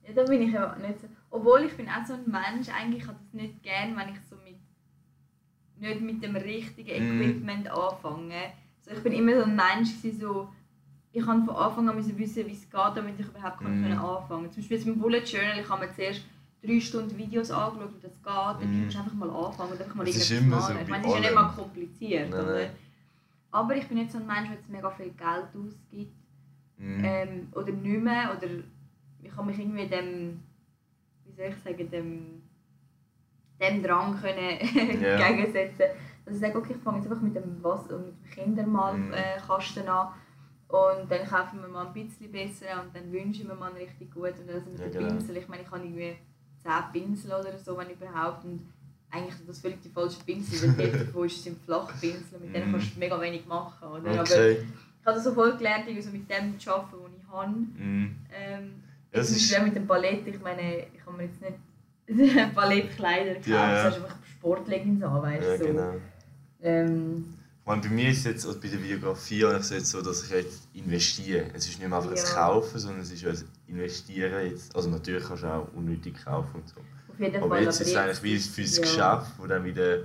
Ja, da bin ich aber nicht so. Obwohl ich bin auch so ein Mensch, eigentlich ich das nicht gern, wenn ich so mit nicht mit dem richtigen Mhm. Equipment anfange. So, ich bin immer so ein Mensch, so, ich habe von Anfang an müssen wissen, wie es geht, damit ich überhaupt kann Mhm. können anfangen Zum Beispiel jetzt mit Bullet Journal, ich habe mir zuerst drei Stunden Videos angeschaut, wie das geht. Dann Mhm. musst du einfach mal anfangen und einfach mal Das ist irgendetwas immer so. Ich meine, das ist ja nicht mal kompliziert. Nein, nein. Aber ich bin nicht so ein Mensch, der jetzt mega viel Geld ausgibt Mhm. ähm, oder nicht mehr, oder ich habe mich irgendwie dem, wie soll ich sagen, dem, dem Drang können Ja. gegensetzen. Dass ich sage, okay, ich fange jetzt einfach mit dem, Was mit dem Kindermalkasten Mhm. äh, an und dann kaufe ich mir mal ein bisschen besser und dann wünsche ich mir mal richtig gut und also mit Ja, den genau. Pinsel, ich meine, ich habe irgendwie 10 Pinsel oder so, wenn überhaupt und eigentlich sind das völlig die falschen Pinsel, weil die davon sind Flachpinsel, mit denen Mhm. kannst du mega wenig machen, oder? Aber Okay. ich habe so voll gelernt, irgendwie so mit dem zu arbeiten, was ich habe. Mhm. Ähm, zum ist- mit dem Ballett, ich meine, ich habe mir jetzt nicht Ballettkleider gekauft, Ja, ja. du hast einfach Sportleggings an, weißt du. Ja, so. genau. ähm, meine, bei mir ist es jetzt, also bei der es jetzt so, dass ich jetzt investiere. Es ist nicht mehr einfach Ja. ein Kaufen, sondern es ist ein Investieren jetzt. Also natürlich kannst du auch unnötig kaufen und so. auf jeden Aber Fall. jetzt ist es eigentlich wie für das ja. Geschäft, wo dann wieder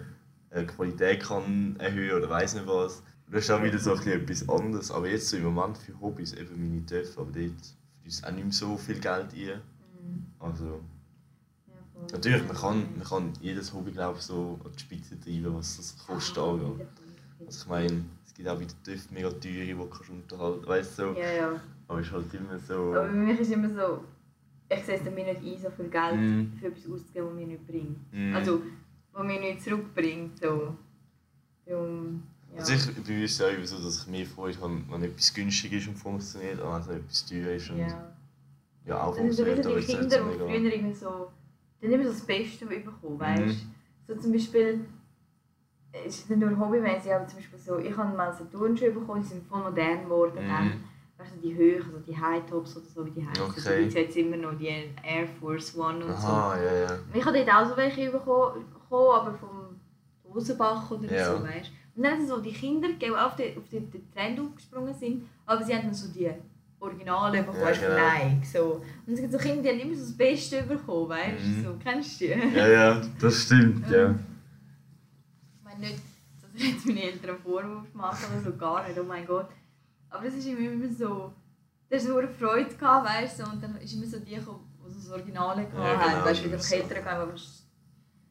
äh, Qualität kann erhöhen oder weiß nicht was. Das ist auch wieder so ein bisschen etwas anderes. Aber jetzt so im Moment für Hobbys, eben meine Töpfe, aber dort fließt auch nicht mehr so viel Geld rein. Mhm. Also natürlich, man kann, man kann jedes Hobby glaube ich, so an die Spitze treiben, was das kostet angeht. Also ich meine, es gibt auch wieder Töpfe mega teure, die du kannst unterhalten weißt du? So. Ja, ja. Aber es ist halt immer so... Aber bei mir ist immer so, ich sehe es mir nicht ein, so viel Geld Mhm. für etwas auszugeben, was mir nicht bringt. Mhm. Also, was mir nicht zurückbringt. So. Darum, ja. Also ich, bei mir ist es ja immer so, dass ich mehr Freude habe, wenn etwas günstig ist und funktioniert, als wenn etwas teuer ist und ja, ja. auch Das sind so funktioniert. Aber es Kinder, halt die so früher mega... irgendwie so, haben immer so das Beste bekommen, weißt Mhm. So zum Beispiel, es ist nicht nur hobbymäßig, aber zum Beispiel so, ich habe mal so Turnschuhe bekommen, die sind voll modern geworden. Mhm. Dann, weißt du, die Höhen, so die High Tops oder so, wie die heißen. Okay. Gibt es jetzt immer noch die Air Force One und Aha, ja, ja. so. Und ich habe dort auch so welche bekommen, aber vom Rosenbach oder Ja. so, weißt Und dann sind so die Kinder, die auch auf den, auf den, Trend aufgesprungen sind, aber sie haben dann so die Originale bekommen, Ja, genau. Nike. So. Und es gibt so Kinder, die haben immer so das Beste bekommen, weißt du? Mhm. So, kennst du die? Ja, ja, das stimmt, ja. Nicht, dass ich jetzt meine Eltern einen Vorwurf mache oder so, gar nicht, oh mein Gott. Aber es ist immer so, da hast du so eine Freude gehabt, weißt du, und dann ist immer so die die so das Originale gehabt Ja, haben, genau, weißt du, wie immer die so. Eltern gehabt haben,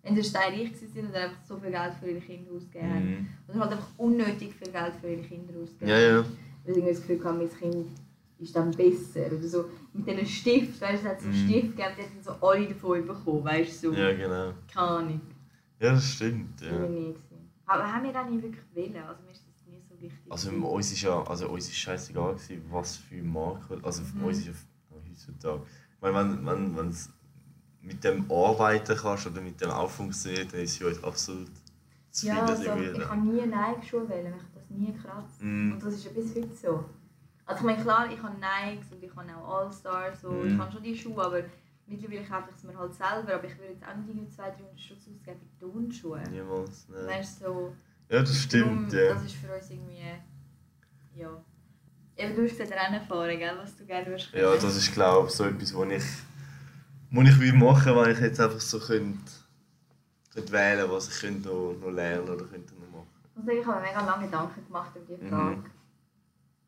entweder steinreich waren oder einfach so viel Geld für ihre Kinder ausgegeben haben. Mhm. Oder halt einfach unnötig viel Geld für ihre Kinder ausgegeben Ja, ja. Weil sie das Gefühl haben, mein Kind ist dann besser. Oder so mit diesen Stift, weißt du, es hat so einen Mhm. Stift gegeben, die haben so alle davon bekommen, weißt du, so, Ja, genau. keine Ahnung. Ja, das stimmt, ja. Aber haben wir auch nie wirklich wollen, also mir ist das nie so wichtig. Also uns ist ja, also uns ist scheißegal gewesen, was für Marke, also für Mhm. uns ist ja heutzutage, ich meine, wenn, wenn, wenn es mit dem arbeiten kannst oder mit dem auch funktioniert, dann ist es ja uns absolut zu viel, Ja, also, irgendwie... ich habe nie Nike-Schuhe wählen, hat das nie gekratzt. Mhm. Und das ist ja bis heute so. Also ich meine, klar, ich habe Nikes und ich habe auch All-Stars, so, ich Mhm. habe schon die Schuhe, aber mittlerweile kaufe ich es mir halt selber, aber ich würde jetzt auch nicht irgendwie 200, 300 Stutz ausgeben für Turnschuhe. Niemals, ne. Weißt so, Ja, das stimmt, ja. das ist für uns irgendwie, ja. Eben, du hast gesagt, Rennen fahren, gell, was du gerne würdest Ja, das ist glaube ich so etwas, was ich, was ich will machen wenn ich jetzt einfach so könnte, könnte wählen was ich könnte noch, noch lernen oder könnte noch machen. Ich muss sagen, ich habe mir mega lange Gedanken gemacht über diese Mhm. Frage.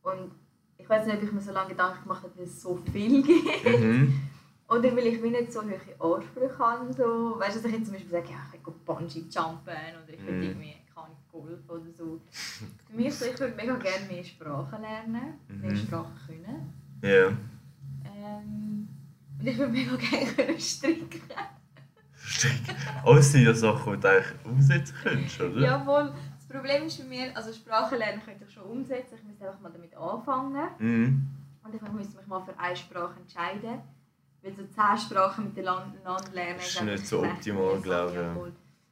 Und ich weiß nicht, ob ich mir so lange Gedanken gemacht habe, weil es so viel gibt. Mhm. Oder weil ich wie nicht so hohe Ansprüche habe. So. Weißt du, dass ich jetzt zum Beispiel sage, ja, ich will Bungee jumpen oder ich will Mhm. irgendwie kann Golf oder so. Für mich so, ich würde mega gerne mehr Sprachen lernen, mehr Mhm. Sprachen können. Ja. Ähm, und ich würde mega gerne stricken. Strick. Alles sind ja Sachen, die du eigentlich umsetzen könntest, oder? Jawohl. Das Problem ist für mich, also Sprachen lernen könnte ich schon umsetzen, ich müsste einfach mal damit anfangen. Mhm. Und ich müsste mich mal für eine Sprache entscheiden. Weil so zehn Sprachen miteinander lernen Das ist nicht so optimal, glaube ich, ja.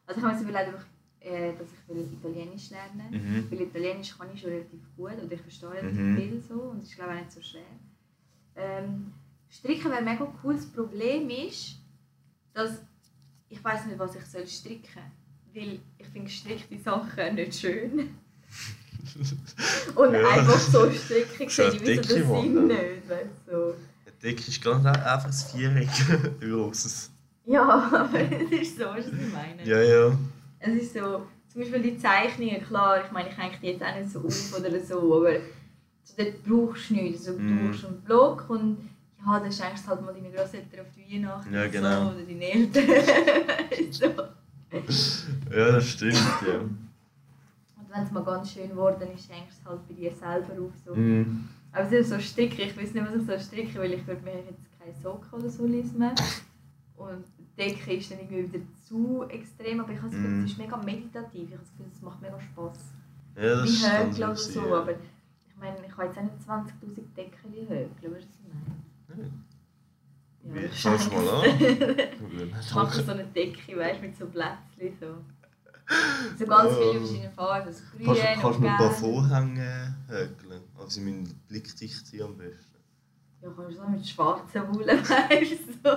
Also ich habe mir überlegt, äh, dass ich will Italienisch lernen will. Mhm. Weil Italienisch kann ich schon relativ gut und ich verstehe relativ Mhm. viel so und es ist glaube ich auch nicht so schwer. Ähm, Stricken wäre mega cool. Das Problem ist, dass ich weiß nicht, was ich soll stricken Weil ich finde gestrickte Sachen nicht schön. und Ja. einfach so stricken sehe ich wie so dicke den Sinn nicht. Weißt, so. Deck ist ganz einfach ein Viereck. Großes. Ja, aber es ist so, was ich meine. Ja, ja. Es ist so, zum Beispiel die Zeichnungen, klar, ich meine, ich hänge die jetzt auch nicht so auf oder so, aber so, dort brauchst du nichts. Also, du brauchst einen Block und ja, dann schenkst du halt mal deine Großeltern auf die Weihnachten Ja, genau. so, oder deine Eltern. so. Ja, das stimmt, ja. Und wenn es mal ganz schön geworden ist, schenkst du es halt bei dir selber auf. So. Mhm. Aber so so stricken, ich weiß nicht, was ich so stricke, weil ich würde mir jetzt keine Socken oder so lismen. Und die Decke ist dann irgendwie wieder zu extrem, aber ich habe das Gefühl, Mhm. es ist mega meditativ. Ich habe das Gefühl, es macht mega Spass. Ja, das kann Höckle oder so, ja. aber ich meine, ich habe jetzt auch nicht 20'000 Decken Höckle, weißt du, was ich meine? Wie, ich schau es mal an. Ich mache so eine Decke, weißt du, mit so Blättchen so. So ganz viele Oh. verschiedene Farben, so grün Kannst, kannst du mir ein paar. Vorhänge häkeln? Also sie müssen blickdicht sein am besten. Ja, kannst du so mit schwarzen Wolle, weißt du,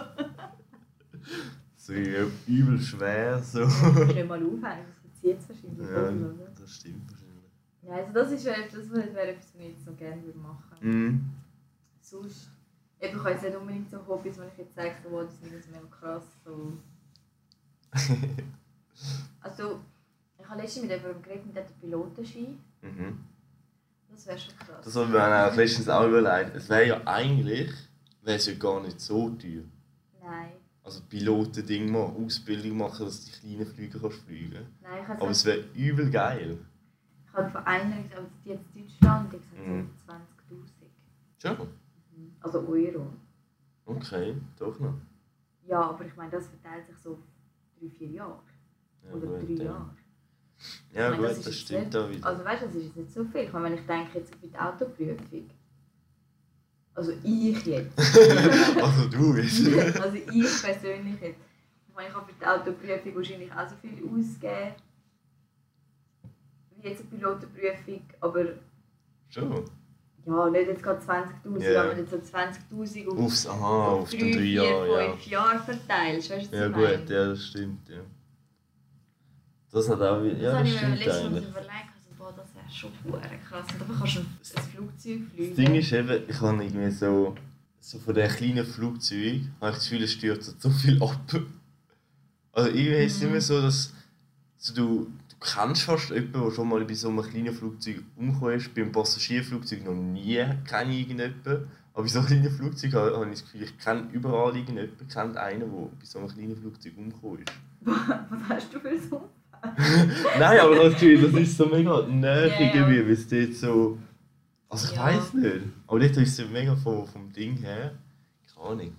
so. Ja, übel schwer so. Du mal aufhängen, das zieht es wahrscheinlich Ja, oder? das stimmt wahrscheinlich. Ja, also das ist etwas, das wäre etwas, was ich jetzt noch gerne machen würde. Mhm. Sonst, eben, ich habe jetzt nicht unbedingt so Hobbys, wenn ich jetzt sage, so, wow, das ist jetzt mega krass, so. Also, ich habe letztens mit jemandem geredet, mit dem Pilotenschein. mhm. Das wäre schon krass. Das habe ich mir auch letztens auch überlegt. Es wäre ja eigentlich wäre es ja gar nicht so teuer. Nein. Also Pilotending machen, Ausbildung machen, dass du die kleinen Flüge kannst fliegen Nein, ich Aber es wäre übel geil. ich habe von einer gesagt, aber die jetzt Deutschland, die gesagt, Mhm. so 20'000. Schon? Also Euro. Okay, doch noch. Ja, aber ich meine, das verteilt sich so auf drei, vier Jahre. Ja, Oder gut, drei ja. Jahre. Ja meine, gut, das jetzt stimmt auch wieder. Also weißt du, das ist jetzt nicht so viel. Ich meine, wenn ich denke jetzt auf die Autoprüfung. Also ich jetzt. also du jetzt. also ich persönlich jetzt. Ich meine, ich habe für die Autoprüfung wahrscheinlich auch so viel ausgegeben. Wie jetzt eine Pilotenprüfung. Aber Schon. ja, nicht jetzt gerade 20'000, Ja. aber nicht so 20'000 auf, Aufs, aha, auf drei, den drei vier, Jahren, ja. fünf Jahre verteilst. Weißt du, was Ja gut, ja, das stimmt, ja. Das hat auch wieder, Das ja, habe das ich mir letztens überlegt, also, boah, das wäre schon krass. Und dafür kannst du ein, Flugzeug fliegen. Das Ding ist eben, ich habe irgendwie so, so von diesen kleinen Flugzeugen, habe ich das Gefühl, es stürzt so viel ab. Also irgendwie ist es Mhm. immer so, dass so du, du kennst fast jemanden, der schon mal bei so einem kleinen Flugzeug umgekommen ist. Beim Passagierflugzeug noch nie kenne ich irgendjemanden. Aber bei so einem kleinen Flugzeug habe habe ich das Gefühl, ich kenne überall irgendjemanden, kennt einen, der bei so einem kleinen Flugzeug umgekommen ist. Was hast du für so? Nein, aber das Gefühl, das ist so mega Ja, ja. irgendwie, weil es dort so... Also ich Ja. weiß nicht. Aber dort ist es ja mega vom, vom Ding her. Keine Ahnung.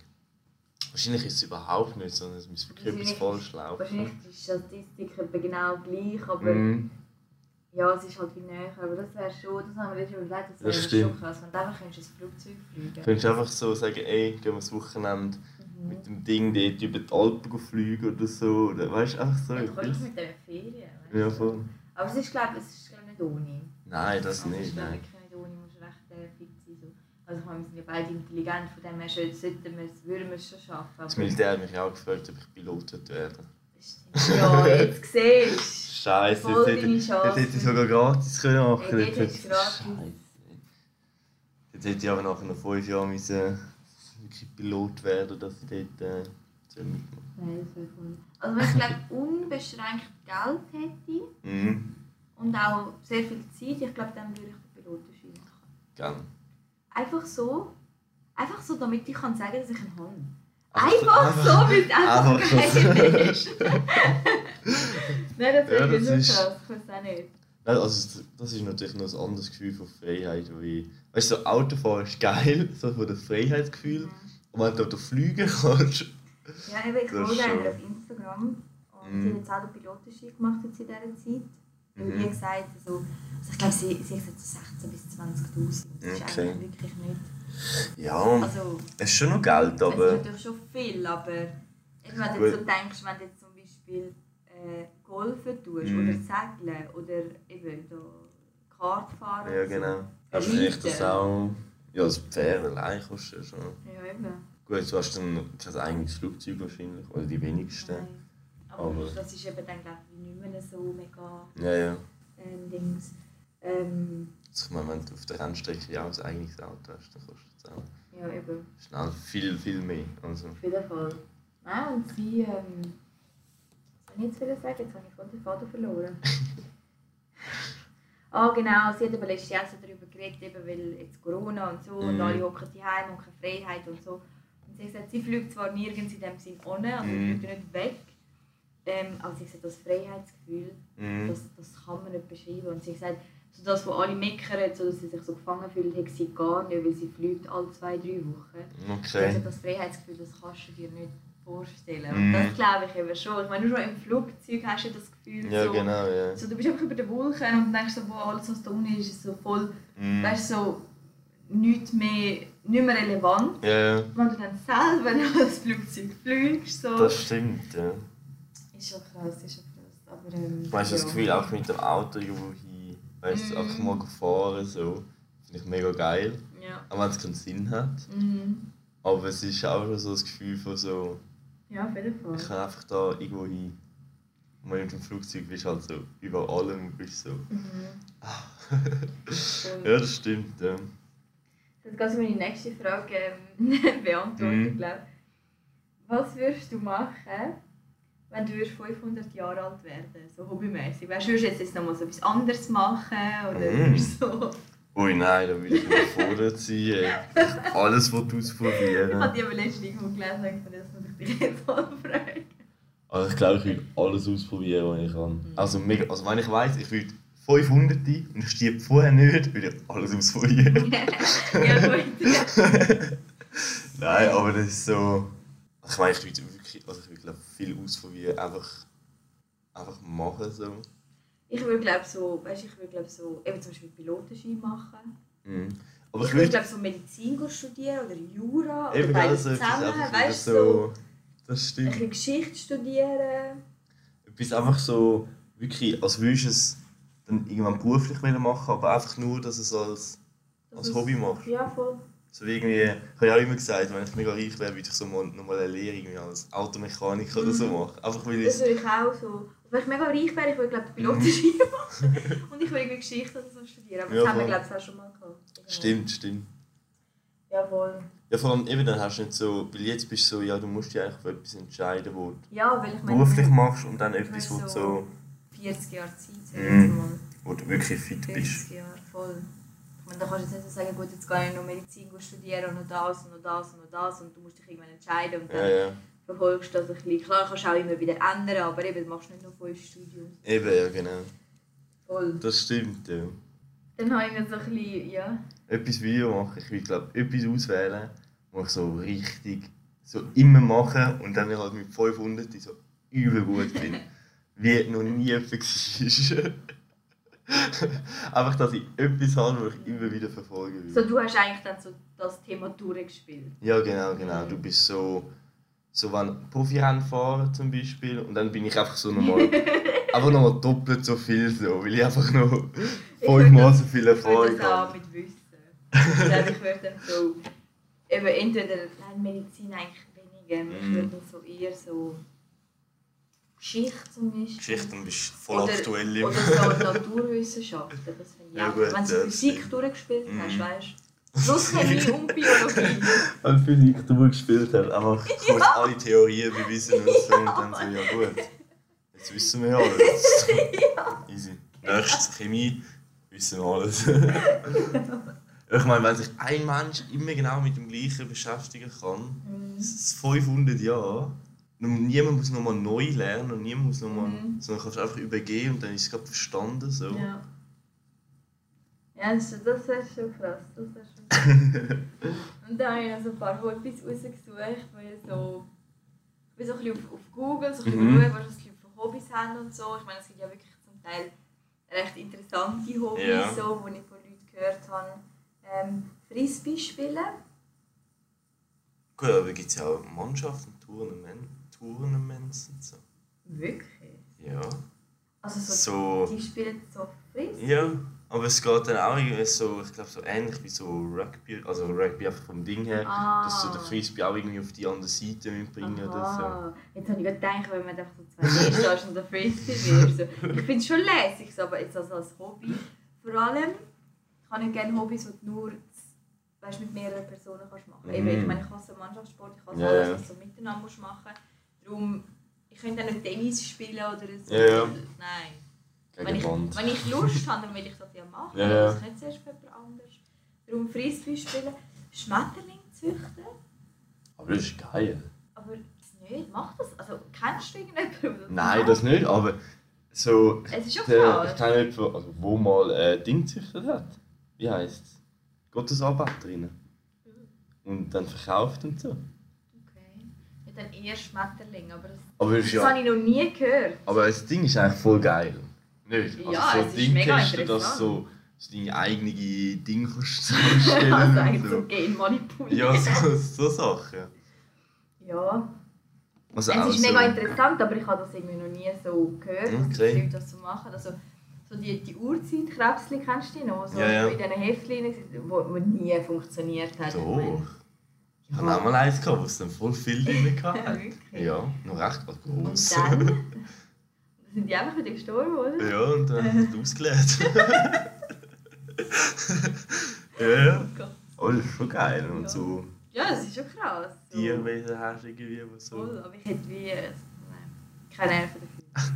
Wahrscheinlich ist es überhaupt nicht, sondern es muss wirklich etwas falsch laufen. Wahrscheinlich ist die Statistik genau gleich, aber Mhm. ja, es ist halt wie näher. Aber das wäre schon, das haben wir Mal überlegt, das wäre schon krass. Wenn du einfach könntest ein Flugzeug fliegen Du könntest einfach so sagen, ey, gehen wir das Wochenende. Mit dem Ding dort über die Alpen fliegen oder so. Oder weißt du, einfach so Ja, du etwas. mit den Ferien. weißt Ja, du. voll. Aber es ist, glaube ich, es ist, glaub ich, nicht ohne. Nein, das es nicht, ist, glaub ich, nein. wirklich nicht ohne, du musst recht äh, fit sein. So. Also ich wir sind ja beide intelligent, von dem her schon- sollten wir es, würden wir es schon schaffen. Das aber- Militär hat mich auch gefragt, ob ich Pilot. Das stimmt. Ja, jetzt siehst Scheiße, Voll jetzt hätte, jetzt hätte ich sogar gratis können machen dort Jetzt du hätte- gratis. Scheisse. Jetzt hätte ich aber nach noch fünf Jahren müssen wirklich Pilot werden, dass ich dort äh, du. Nein, das wäre voll. Also wenn ich glaube unbeschränkt Geld hätte Mhm. und auch sehr viel Zeit, ich glaube, dann würde ich den Pilotenschein machen. Gerne. Einfach so, einfach so, damit ich kann sagen, dass ich einen habe. Einfach- Einfach, so, weil es einfach, geil ist. Nein, das Ja, wäre das so ist- krass, ich weiß auch nicht. Also das ist natürlich noch ein anderes Gefühl von Freiheit. Wie, weißt du, so Autofahren ist geil, so von das Freiheitsgefühl. Und wenn du da fliegen kannst, Ja, eben, ich folge ist einer auf Instagram und Mhm. sie hat jetzt auch den Pilotenschein gemacht jetzt in dieser Zeit. Weil Mhm. wie gesagt, also, also ich glaube, sie, sie hat so 16 bis 20'000. Das ist Okay. eigentlich wirklich nicht. ja, Also, es ist schon noch Geld, es ist aber natürlich schon viel, aber eben, wenn du jetzt so denkst, wenn du jetzt zum Beispiel äh, Golfen tust Mhm. oder Segeln oder eben da Kart fahren. ja und so. Hast du echt das auch... Ja, das Pferd allein kostet ja schon. Ja, eben. Gut, du hast dann kein eigenes Flugzeug wahrscheinlich, oder die wenigsten. Nein. Aber, Aber- das ist eben dann, glaube ich, nicht mehr so mega Ja, ja. ähm, Dings. Ähm, ich meine, wenn du auf der Rennstrecke ja auch ein eigenes Auto hast, dann kostet es auch ja, eben. schnell viel, viel mehr. Also, Auf jeden Fall. Ah, und sie, ähm, was soll ich jetzt wieder sagen? Jetzt habe ich voll den Faden verloren. ah, genau, sie hat aber letztes Jahr so darüber geredet, eben weil jetzt Corona und so und Mhm. alle hocken daheim und keine Freiheit und so. Und sie hat gesagt, sie fliegt zwar nirgends in dem Sinn ohne, also sie fliegt nicht weg, ähm, aber sie hat gesagt, das Freiheitsgefühl, mhm. das, das kann man nicht beschreiben. Und sie hat gesagt, so das, wo alle meckern, so dass sie sich so gefangen fühlt, hat sie gar nicht, weil sie fliegt alle zwei, drei Wochen. Okay. Also das Freiheitsgefühl, das kannst du dir nicht vorstellen. Mhm. Und das glaube ich eben schon. Ich meine, nur schon im Flugzeug hast du das Gefühl, Ja, so, genau, ja. so, du bist einfach über den Wolken und denkst so, wow, alles was da unten ist, ist so voll, Mhm. weißt du, so nichts mehr, nicht mehr relevant. Ja. Wenn du dann selber noch das Flugzeug fliegst, so, Das stimmt, ja. ist schon krass, ist schon krass. Aber, ähm, Du hast ja. das Gefühl, auch mit dem Auto irgendwo hin, weißt du, Mhm. einfach mal fahren, so. Finde ich mega geil. Ja. Auch wenn es keinen Sinn hat. Mhm. Aber es ist auch schon so das Gefühl von so, Ja, auf jeden Fall. ich kann einfach da irgendwo hin. Und wenn du dem Flugzeug bist, halt so über allem bist so. Mhm. Ja, das stimmt, ja. Jetzt kannst du meine nächste Frage ähm, beantworten, Mhm. glaube Was würdest du machen, wenn du würdest 500 Jahre alt werden so hobbymäßig? Weißt du, würdest du jetzt noch mal so etwas anderes machen oder Mhm. würdest so... Ui, nein, da würde ich überfordert sein. Ey. Alles, was du Ich ausprobieren. habe die aber letztens irgendwo gelesen und gedacht, das muss ich dich jetzt mal fragen. Also ich glaube, ich würde alles ausprobieren, was ich kann. Also, mega, also wenn ich weiss, ich würde 500 und ich stirb vorher nicht, würde ich alles ausprobieren. ja gut. Nein, aber das ist so... Ich meine, ich würde wirklich also ich würde, glaub, viel ausprobieren, einfach, einfach machen so. Ich würde glaube so, weißt ich würde glaube so, eben zum Beispiel Pilotenschein machen. Mhm. Aber Ich würde glaube so Medizin studieren oder Jura oder Eben, beides also, zusammen, weißt so, so... Das ein stimmt. bisschen Geschichte studieren. Etwas einfach so, wirklich, als würdest du es dann irgendwann beruflich machen, aber einfach nur, dass es als, Das als ist- Hobby machst. Ja, voll. So wie irgendwie, ich habe ja auch immer gesagt, wenn ich mega reich wäre, würde ich so mal, nochmal eine Lehre irgendwie als Automechaniker oder so Mhm. machen. Einfach weil Das ich würde ich auch so. Wenn ich mega reich wäre, ich würde glaube Pilotenschein machen. Und ich würde irgendwie Geschichte oder so studieren. Aber Ja, das haben wir glaube ich auch schon mal gehabt. Genau. Stimmt, stimmt. Ja, voll. Ja, vor allem eben, dann hast du nicht so, weil jetzt bist du so, ja, du musst dich eigentlich für etwas entscheiden, wo du Ja, weil ich meine, beruflich machst und dann etwas, wo du so so, 40 Jahre Zeit, sag Mhm. mal. wo du wirklich fit bist. 50 Jahre, voll. Meine, da kannst du jetzt nicht so sagen, gut, jetzt gehe ich noch Medizin studieren und noch das und noch das und noch das und du musst dich irgendwann entscheiden und dann Ja, ja. verfolgst du das ein bisschen. Klar, kannst du auch immer wieder ändern, aber eben, du machst nicht nur fünf Studiums. Eben, ja, genau. Voll. Das stimmt, ja. Dann habe ich noch so ein bisschen, ja. etwas Video machen. Ich will glaube etwas auswählen, wo ich so richtig so immer mache und dann halt mit 500 so übel gut bin. Wie noch nie jemand war. Einfach, dass ich etwas habe, was ich immer wieder verfolgen will. So, du hast eigentlich dann so das Thema durchgespielt. Ja, genau, genau. Du bist so, so wenn Profirennen fahren zum Beispiel und dann bin ich einfach so nochmal, einfach nochmal doppelt so viel so, weil ich einfach noch fünfmal so viel Ich würde das auch habe. mit Wissen. ich glaube, ich würde dann so, eben entweder, nein, Medizin eigentlich weniger, ich würde dann so eher so Geschichte zum Beispiel. Geschichten bist voll oder, aktuell Oder so Naturwissenschaften, das Ja, gut, Wenn du ja, Physik stimmt. durchgespielt Mhm. hast, weißt du. Plus Chemie und Biologie. Wenn Physik durchgespielt hat, einfach ja. alle Theorien bewiesen und so und dann so, ja gut, jetzt wissen wir ja alles. Easy. Nächstes Chemie, wissen wir alles. ich meine, wenn sich ein Mensch immer genau mit dem Gleichen beschäftigen kann, Mhm. das ist 500 Jahre, niemand muss nochmal neu lernen und niemand muss nochmal, Mhm. sondern kannst einfach übergehen und dann ist es gerade verstanden. So. Ja. Ja, das, das wäre schon krass. Das wär schon krass. und dann habe ich noch so ein paar Hobbys rausgesucht, wo ich so... Ich bin so ein bisschen auf, auf Google, so ein bisschen Mhm. schauen, was Leute für Hobbys haben und so. Ich meine, es gibt ja wirklich zum Teil recht interessante Hobbys, Ja. so, die ich von Leuten gehört habe. Ähm, Frisbee spielen. Gut, aber gibt es ja auch Mannschaften, Tournament, Tournaments und so. Wirklich? Ja. Also so, So. die spielen so Frisbee? Ja, aber es geht dann auch irgendwie so, ich glaube so ähnlich wie so Rugby, also Rugby einfach vom Ding her, Ah. dass du den Frisbee auch irgendwie auf die andere Seite mitbringen oder Aha. Jetzt habe ich gedacht, wenn man einfach so zwei Meter stehst und der Frisbee wird. So. Ich finde es schon lässig, so, aber jetzt also als Hobby. Vor allem kann ich gerne Hobbys, die du nur weißt, mit mehreren Personen kannst machen kannst. Mhm. Ich meine, ich hasse Mannschaftssport, ich hasse Ja, alles, was du so miteinander musst machen musst. Darum, ich könnte auch nicht Tennis spielen oder so. Ja, ja. Nein. Wenn ich, wenn ich Lust habe, dann will ich das ja machen. Ja, ja. Das kann zuerst für jemand anders. Darum Frisbee spielen, Schmetterling züchten. Aber das ist geil. Aber das nicht, mach das. Also kennst du irgendjemanden, Nein, das nicht, aber so. Es ist schon Der, ich kenne jemanden, also, wo mal äh, Ding gezüchtet hat. Wie heisst es? Gottesarbeiterinnen. Und dann verkauft und so. Dann eher Schmetterling, aber das, Aber, das ist habe ja, ich noch nie gehört. aber das Ding ist eigentlich voll geil. Nicht? Also Ja, so es ist Ding mega testen, dass interessant. du so deine eigene Dinge kannst zusammenstellen also und eigentlich so so. genmanipuliert. Ja, so, so Sachen. ja. Also Es ist so, mega interessant, aber ich habe das irgendwie noch nie so gehört, dass Okay. die Leute das so machen. Also, so die, die Uhrzeitkrebschen kennst du die noch? So Ja, ja. in diesen wo, wo nie funktioniert hat. Ich Doch. Ich hatte auch mal eins, gehabt, wo es dann voll viel drin Ja, hatte. wirklich. Ja, noch recht Und groß. dann sind die einfach wieder gestorben, oder? Ja, und dann hat es ausgeleert. ja, ja. Oh das ist schon geil. Und Ja. so Ja, das ist schon krass. So. Tierwesen hast du irgendwie, so. Voll, aber ich hätte wie. äh, Nein, keine Nerven dafür.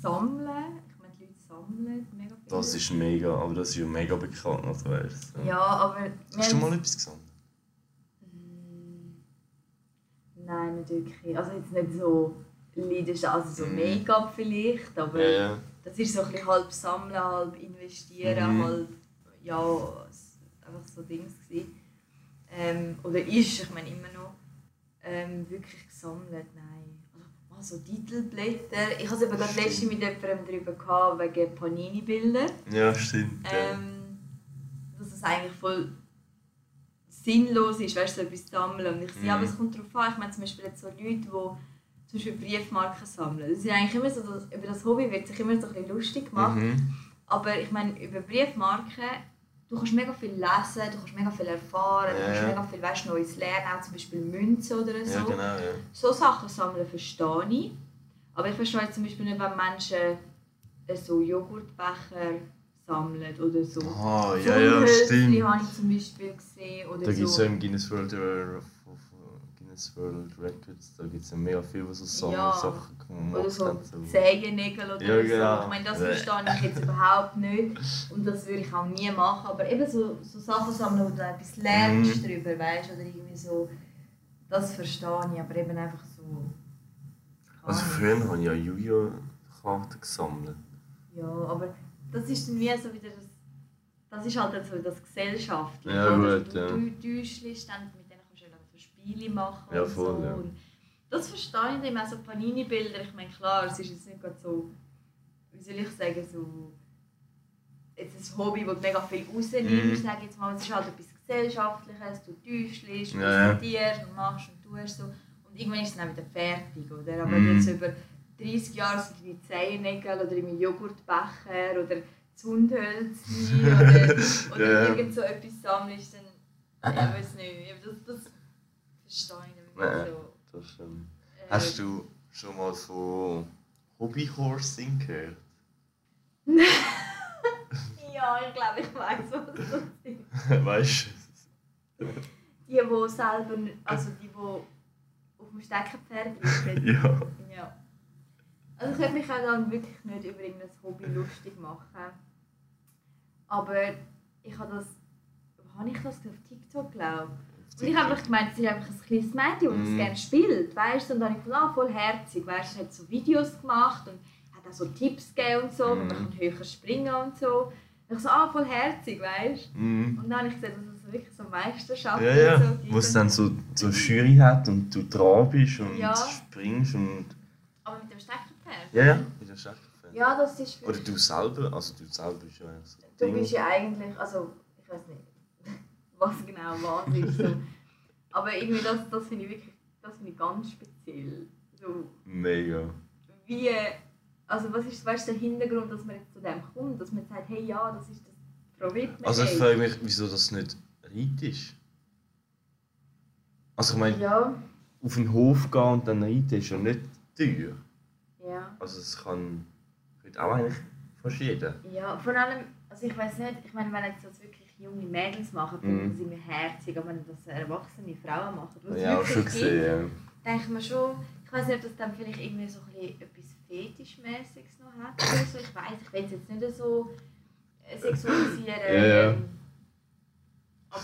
Sammeln, ich meine, die Leute sammeln mega viel. Das ist mega, aber das ist ja mega bekannt, also weißt du. Ja, aber. Hast du haben- mal etwas gesammelt? Mm, Nein, nicht wirklich. Also jetzt nicht so Leidenschaft, also so Mhm. Make-up vielleicht, aber Ja, ja. das ist so ein bisschen halb sammeln, halb investieren, Mhm. halb, ja, einfach so Dings gewesen. Ähm, oder ist, ich meine immer noch, ähm, wirklich gesammelt, nein. Also, mal so Titelblätter. Ich hatte es eben gerade letztens mit jemandem darüber gehabt, wegen Panini-Bildern. Ja, stimmt. ja. Ähm, dass es eigentlich voll sinnlos ist, weißt du, so etwas zu sammeln. Und ich sehe, Mhm. aber es kommt darauf an. Ich meine zum Beispiel jetzt so Leute, die zum Beispiel Briefmarken sammeln. Das ist eigentlich immer so, dass über das Hobby wird sich immer so ein bisschen lustig gemacht. Mhm. Aber ich meine, über Briefmarken, du kannst mega viel lesen, du kannst mega viel erfahren, du Ja, kannst ja. mega viel weißt, Neues lernen, auch zum Beispiel Münzen oder so. Ja, genau, ja. So Sachen sammeln verstehe ich. Aber ich verstehe jetzt zum Beispiel nicht, wenn Menschen so Joghurtbecher sammeln oder so. Ah, ja, ja, Funkhölzchen stimmt. habe ich zum Beispiel gesehen. Oder Da gibt es so. ja im Guinness World, äh, Guinness World Records, da gibt es ja mega viele so Ja. Sammelsachen gemacht Oder so. So. Zehennägel oder Ja, genau. so. Ich meine, das verstehe ich jetzt überhaupt nicht. Und das würde ich auch nie machen. Aber eben so, so Sachen sammeln, wo du etwas lernst Mhm. darüber, weißt Oder irgendwie so. Das verstehe ich, aber eben einfach so. Also früher habe ich ja Yu-Gi-Oh! gesammelt. Ja, aber das ist dann wie so wieder das. Das ist halt dann so das Gesellschaftliche. Ja, oder? gut, du, ja. du Täuschst dann, mit denen kannst du dann so Spiele machen. Ja, und voll, so. ja. Und das verstehe ich dann auch so Panini-Bilder. Ich meine, klar, es ist jetzt nicht gerade so, wie soll ich sagen, so jetzt ein Hobby, wo du mega viel rausnimmst, Mhm. sage jetzt mal. Es ist halt etwas Gesellschaftliches, du täuschst, du Ja, ja. diskutierst und machst und tust so. Und irgendwann ist es dann wieder fertig, oder? Aber Mhm. jetzt über 30 Jahre sind wie Zehennägel oder im Joghurtbecher oder Zundhölzchen oder, oder Ja. irgend so etwas sammelst, dann ja, weiß nicht. Aber Das, das verstehe ich nicht. Nein. So, Das stimmt. äh, Hast du schon mal von Hobbyhorsing gehört? Ja, ich glaube, ich weiß, was das ist. weißt du? Die, die selber, also die, die auf dem Steckenpferd reiten. Ja. Ja. Also ich könnte mich auch dann wirklich nicht über irgendein Hobby lustig machen. Aber ich habe das, habe ich das auf TikTok glaube ich. Und ich habe einfach gemeint, es ist einfach ein kleines Mädchen, das Mhm. gerne spielt, weißt? Und dann habe ich gedacht, ah, voll herzig, weißt? Es hat so Videos gemacht und hat auch so Tipps gegeben und so, wie man Mhm. kann höher springen und so. Und ich so, ah, voll herzig, weißt du? Mhm. Und dann habe ich gesehen, dass es wirklich so Meisterschaften Ja, ja. so gibt. Wo es dann so, so Jury hat und du dran bist und Ja. springst und. Aber mit dem Steckenpferd? Ja, ja. Mit der Steckenpferd. Ja, das ist Oder du selber, also du selber bist ja eigentlich so Du Ding. bist ja eigentlich, also ich weiß nicht, was genau was ist. So. Aber irgendwie das, das finde ich wirklich, das finde ich ganz speziell. So, Mega. wie, also was ist weißt, der Hintergrund, dass man jetzt zu dem kommt, dass man sagt, hey ja, das ist das Frau. Also ich frage mich, wieso das nicht Reit ist. Also ich meine, Ja, auf den Hof gehen und dann reiten ist ja nicht teuer. Ja, Also es kann könnte auch eigentlich fast jeder. ja, vor allem, also ich weiß nicht, ich meine, wenn jetzt das wirklich junge Mädels machen, finde ich Mhm. das immer herzig, aber wenn das erwachsene Frauen machen, was Ja, wirklich schon gesehen. denke ich mir schon, ich weiß nicht, ob das dann vielleicht irgendwie so ein bisschen etwas Fetischmäßiges noch hat oder so. Ich weiß, ich will es jetzt nicht so äh, sexualisieren. Ja, ja. ähm, Aber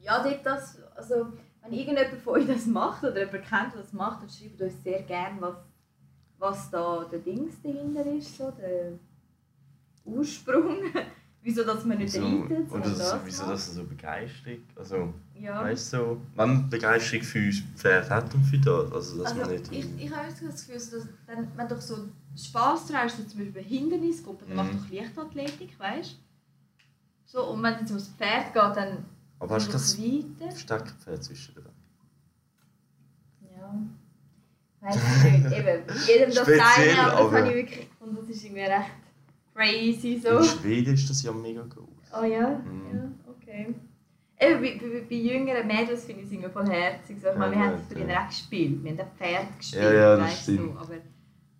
ja, dort das, also wenn irgendjemand von euch das macht oder jemand kennt, der das macht, dann schreibt uns sehr gerne, was, was da der Dings dahinter ist, so der Ursprung. wieso dass man nicht So, reitet, oder so, das wieso macht. das so Begeisterung? Also, Ja. weißt du, so, wenn Begeisterung für das Pferd hat und für das, also dass Also, man nicht... ich, ich habe jetzt das Gefühl, dass dann, wenn du doch so Spass daran hast, so zum Beispiel Hindernisgruppen, dann Mhm. mach doch Leichtathletik, weißt du? So, und wenn es ums Pferd geht, dann aber hast du das. Steckenpferd zwischen den Beinen? Ja. Weiß ich nicht. Eben, jedem das Speziell, seine, aber das habe ich wirklich gefunden, das ist irgendwie recht crazy so. In Schweden ist das ja mega groß. Oh ja? Mhm. Ja, okay. Eben, bei, bei, bei jüngeren Mädels finde ich es irgendwie voll herzig. So, ich meine, wir Ja, haben es früher ja. auch gespielt. Wir haben auch Pferd gespielt, Ja, ja, weißt du. stimmt. Aber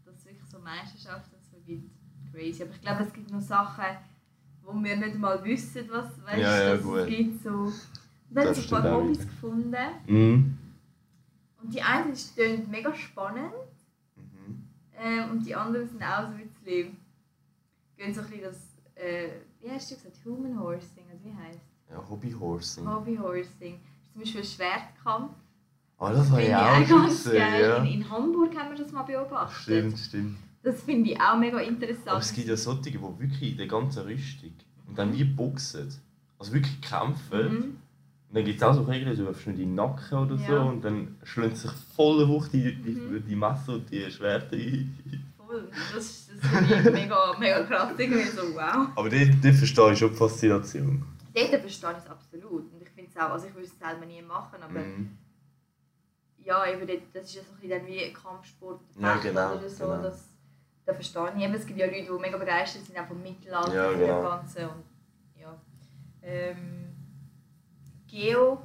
dass es wirklich so Meisterschaften so gibt, crazy. Aber ich glaube, es gibt noch Sachen, wo wir nicht mal wissen, was weißt, Ja, ja, es gibt. So. Und dann Das habe ich ein paar Hobbys gefunden. Mhm. Und die einen klingt mega spannend Mhm. ähm, und die anderen sind auch so ein bisschen, gehen so ein bisschen das, äh, wie hast du gesagt, Human Horsing, oder wie heisst Ja, Hobbyhorsing. Hobbyhorsing. Zum Beispiel Schwertkampf. Oh, das habe ich auch schon gesehen, geil. ja. In, in Hamburg haben wir das mal beobachtet. Stimmt, stimmt. Das finde ich auch mega interessant. Aber es gibt ja solche, die wirklich in der ganzen Rüstung und dann wie boxen. Also wirklich kämpfen. Mhm. Und dann gibt es auch so Regeln, du wirfst nicht in den Nacken oder so Ja. und dann schlönt sich voll Wucht die, die, Mhm. die Messer und die Schwerter ein. Voll. Das, das finde ich mega, mega krass. Irgendwie so, wow. Aber dort, dort verstehe ich schon die Faszination. Dort verstehe ich es absolut. Und ich finde es auch, also ich würde es selber nie machen, aber Mhm. ja, eben dort, das ist ja so ein bisschen wie Kampfsport Ja, genau, oder so. genau. Das, da verstehe ich. Eben, es gibt ja Leute, die mega begeistert sind auch vom Mittelalter Ja, genau. dem Ganzen. Und, ja. ähm, Geo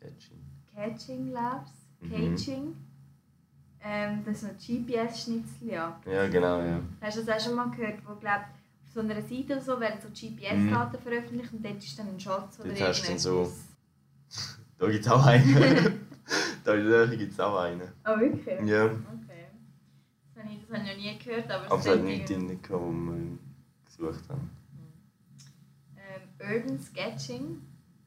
Catching. Catching Labs, Mhm. Caging. Ähm, das ein GPS-Schnitzel, ja. Ja, genau, ja. Hast du das auch schon mal gehört, wo glaub, auf so einer Seite oder so werden so GPS-Daten veröffentlicht und dort ist dann ein Schatz oder Mhm. Dort hast du dann so-. Da gibt es auch einen. da gibt es auch einen. Oh, wirklich? Ja. Okay. Das habe ich, das habe ich noch nie gehört, aber, Aber es hat nichts drin, wo wir gesucht haben. ähm, Urban Sketching.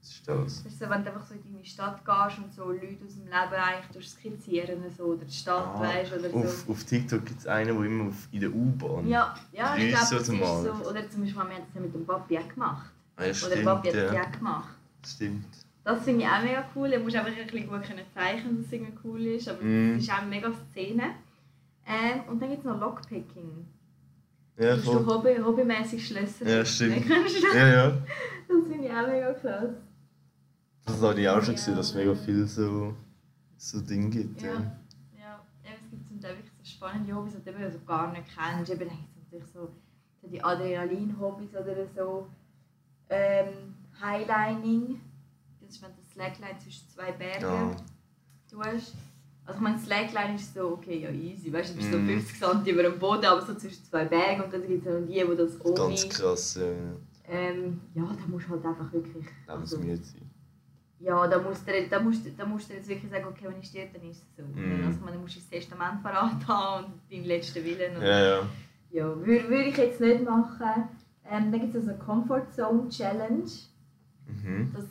Ist das? Das ist so, wenn du einfach so in deine Stadt gehst und so Leute aus dem Leben eigentlich durch skizzieren so, oder die Stadt Ah, weißt oder so. Auf, auf TikTok gibt es einen, der immer auf, in der U-Bahn. Ja, ja ich glaube, so das ist so. Oder zum Beispiel, wir haben das ja mit dem Papi auch gemacht. Ah, ja, Oder stimmt. Papi hat das ja. auch gemacht. Stimmt. Das finde ich auch mega cool. Du musst einfach ein bisschen gut können zeichnen, dass es irgendwie cool ist. Aber Mhm. es ist auch eine mega Szene. Ähm, und dann gibt es noch Lockpicking. Ja, Dass du voll. hobby, hobbymäßig Schlösser Ja, stimmt. Ja, ja. Das finde ich auch mega krass. Das habe ich auch schon Ja. gesehen, dass es mega viel so, so Dinge gibt. Ja. Ja. Ja, eben, es gibt zum Teil wirklich so spannende Hobbys, die du so gar nicht kennst. Eben, gibt es natürlich so so die Adrenalin-Hobbys oder so. Ähm, Highlining, das ist wenn du Slackline zwischen zwei Bergen Ja. tust. Also ich meine, Slackline ist so, okay, ja easy, weißt du, du bist Mhm. so 50 cm über dem Boden, aber so zwischen zwei Bergen und dann gibt es noch die, die das ohne... Ganz krass, ja. Ähm, ja, da musst du halt einfach wirklich... Also, Lebensmüde sein. Ja, da musst, du, da, musst, da musst du jetzt wirklich sagen, okay, wenn ich stirb, dann ist es so. Mhm. Also, du musst dein Testament parat haben und deinen letzten Willen. Und, Ja, ja. ja, würde würd ich jetzt nicht machen. Ähm, dann gibt es also eine Comfort Zone Challenge. Mhm. Das,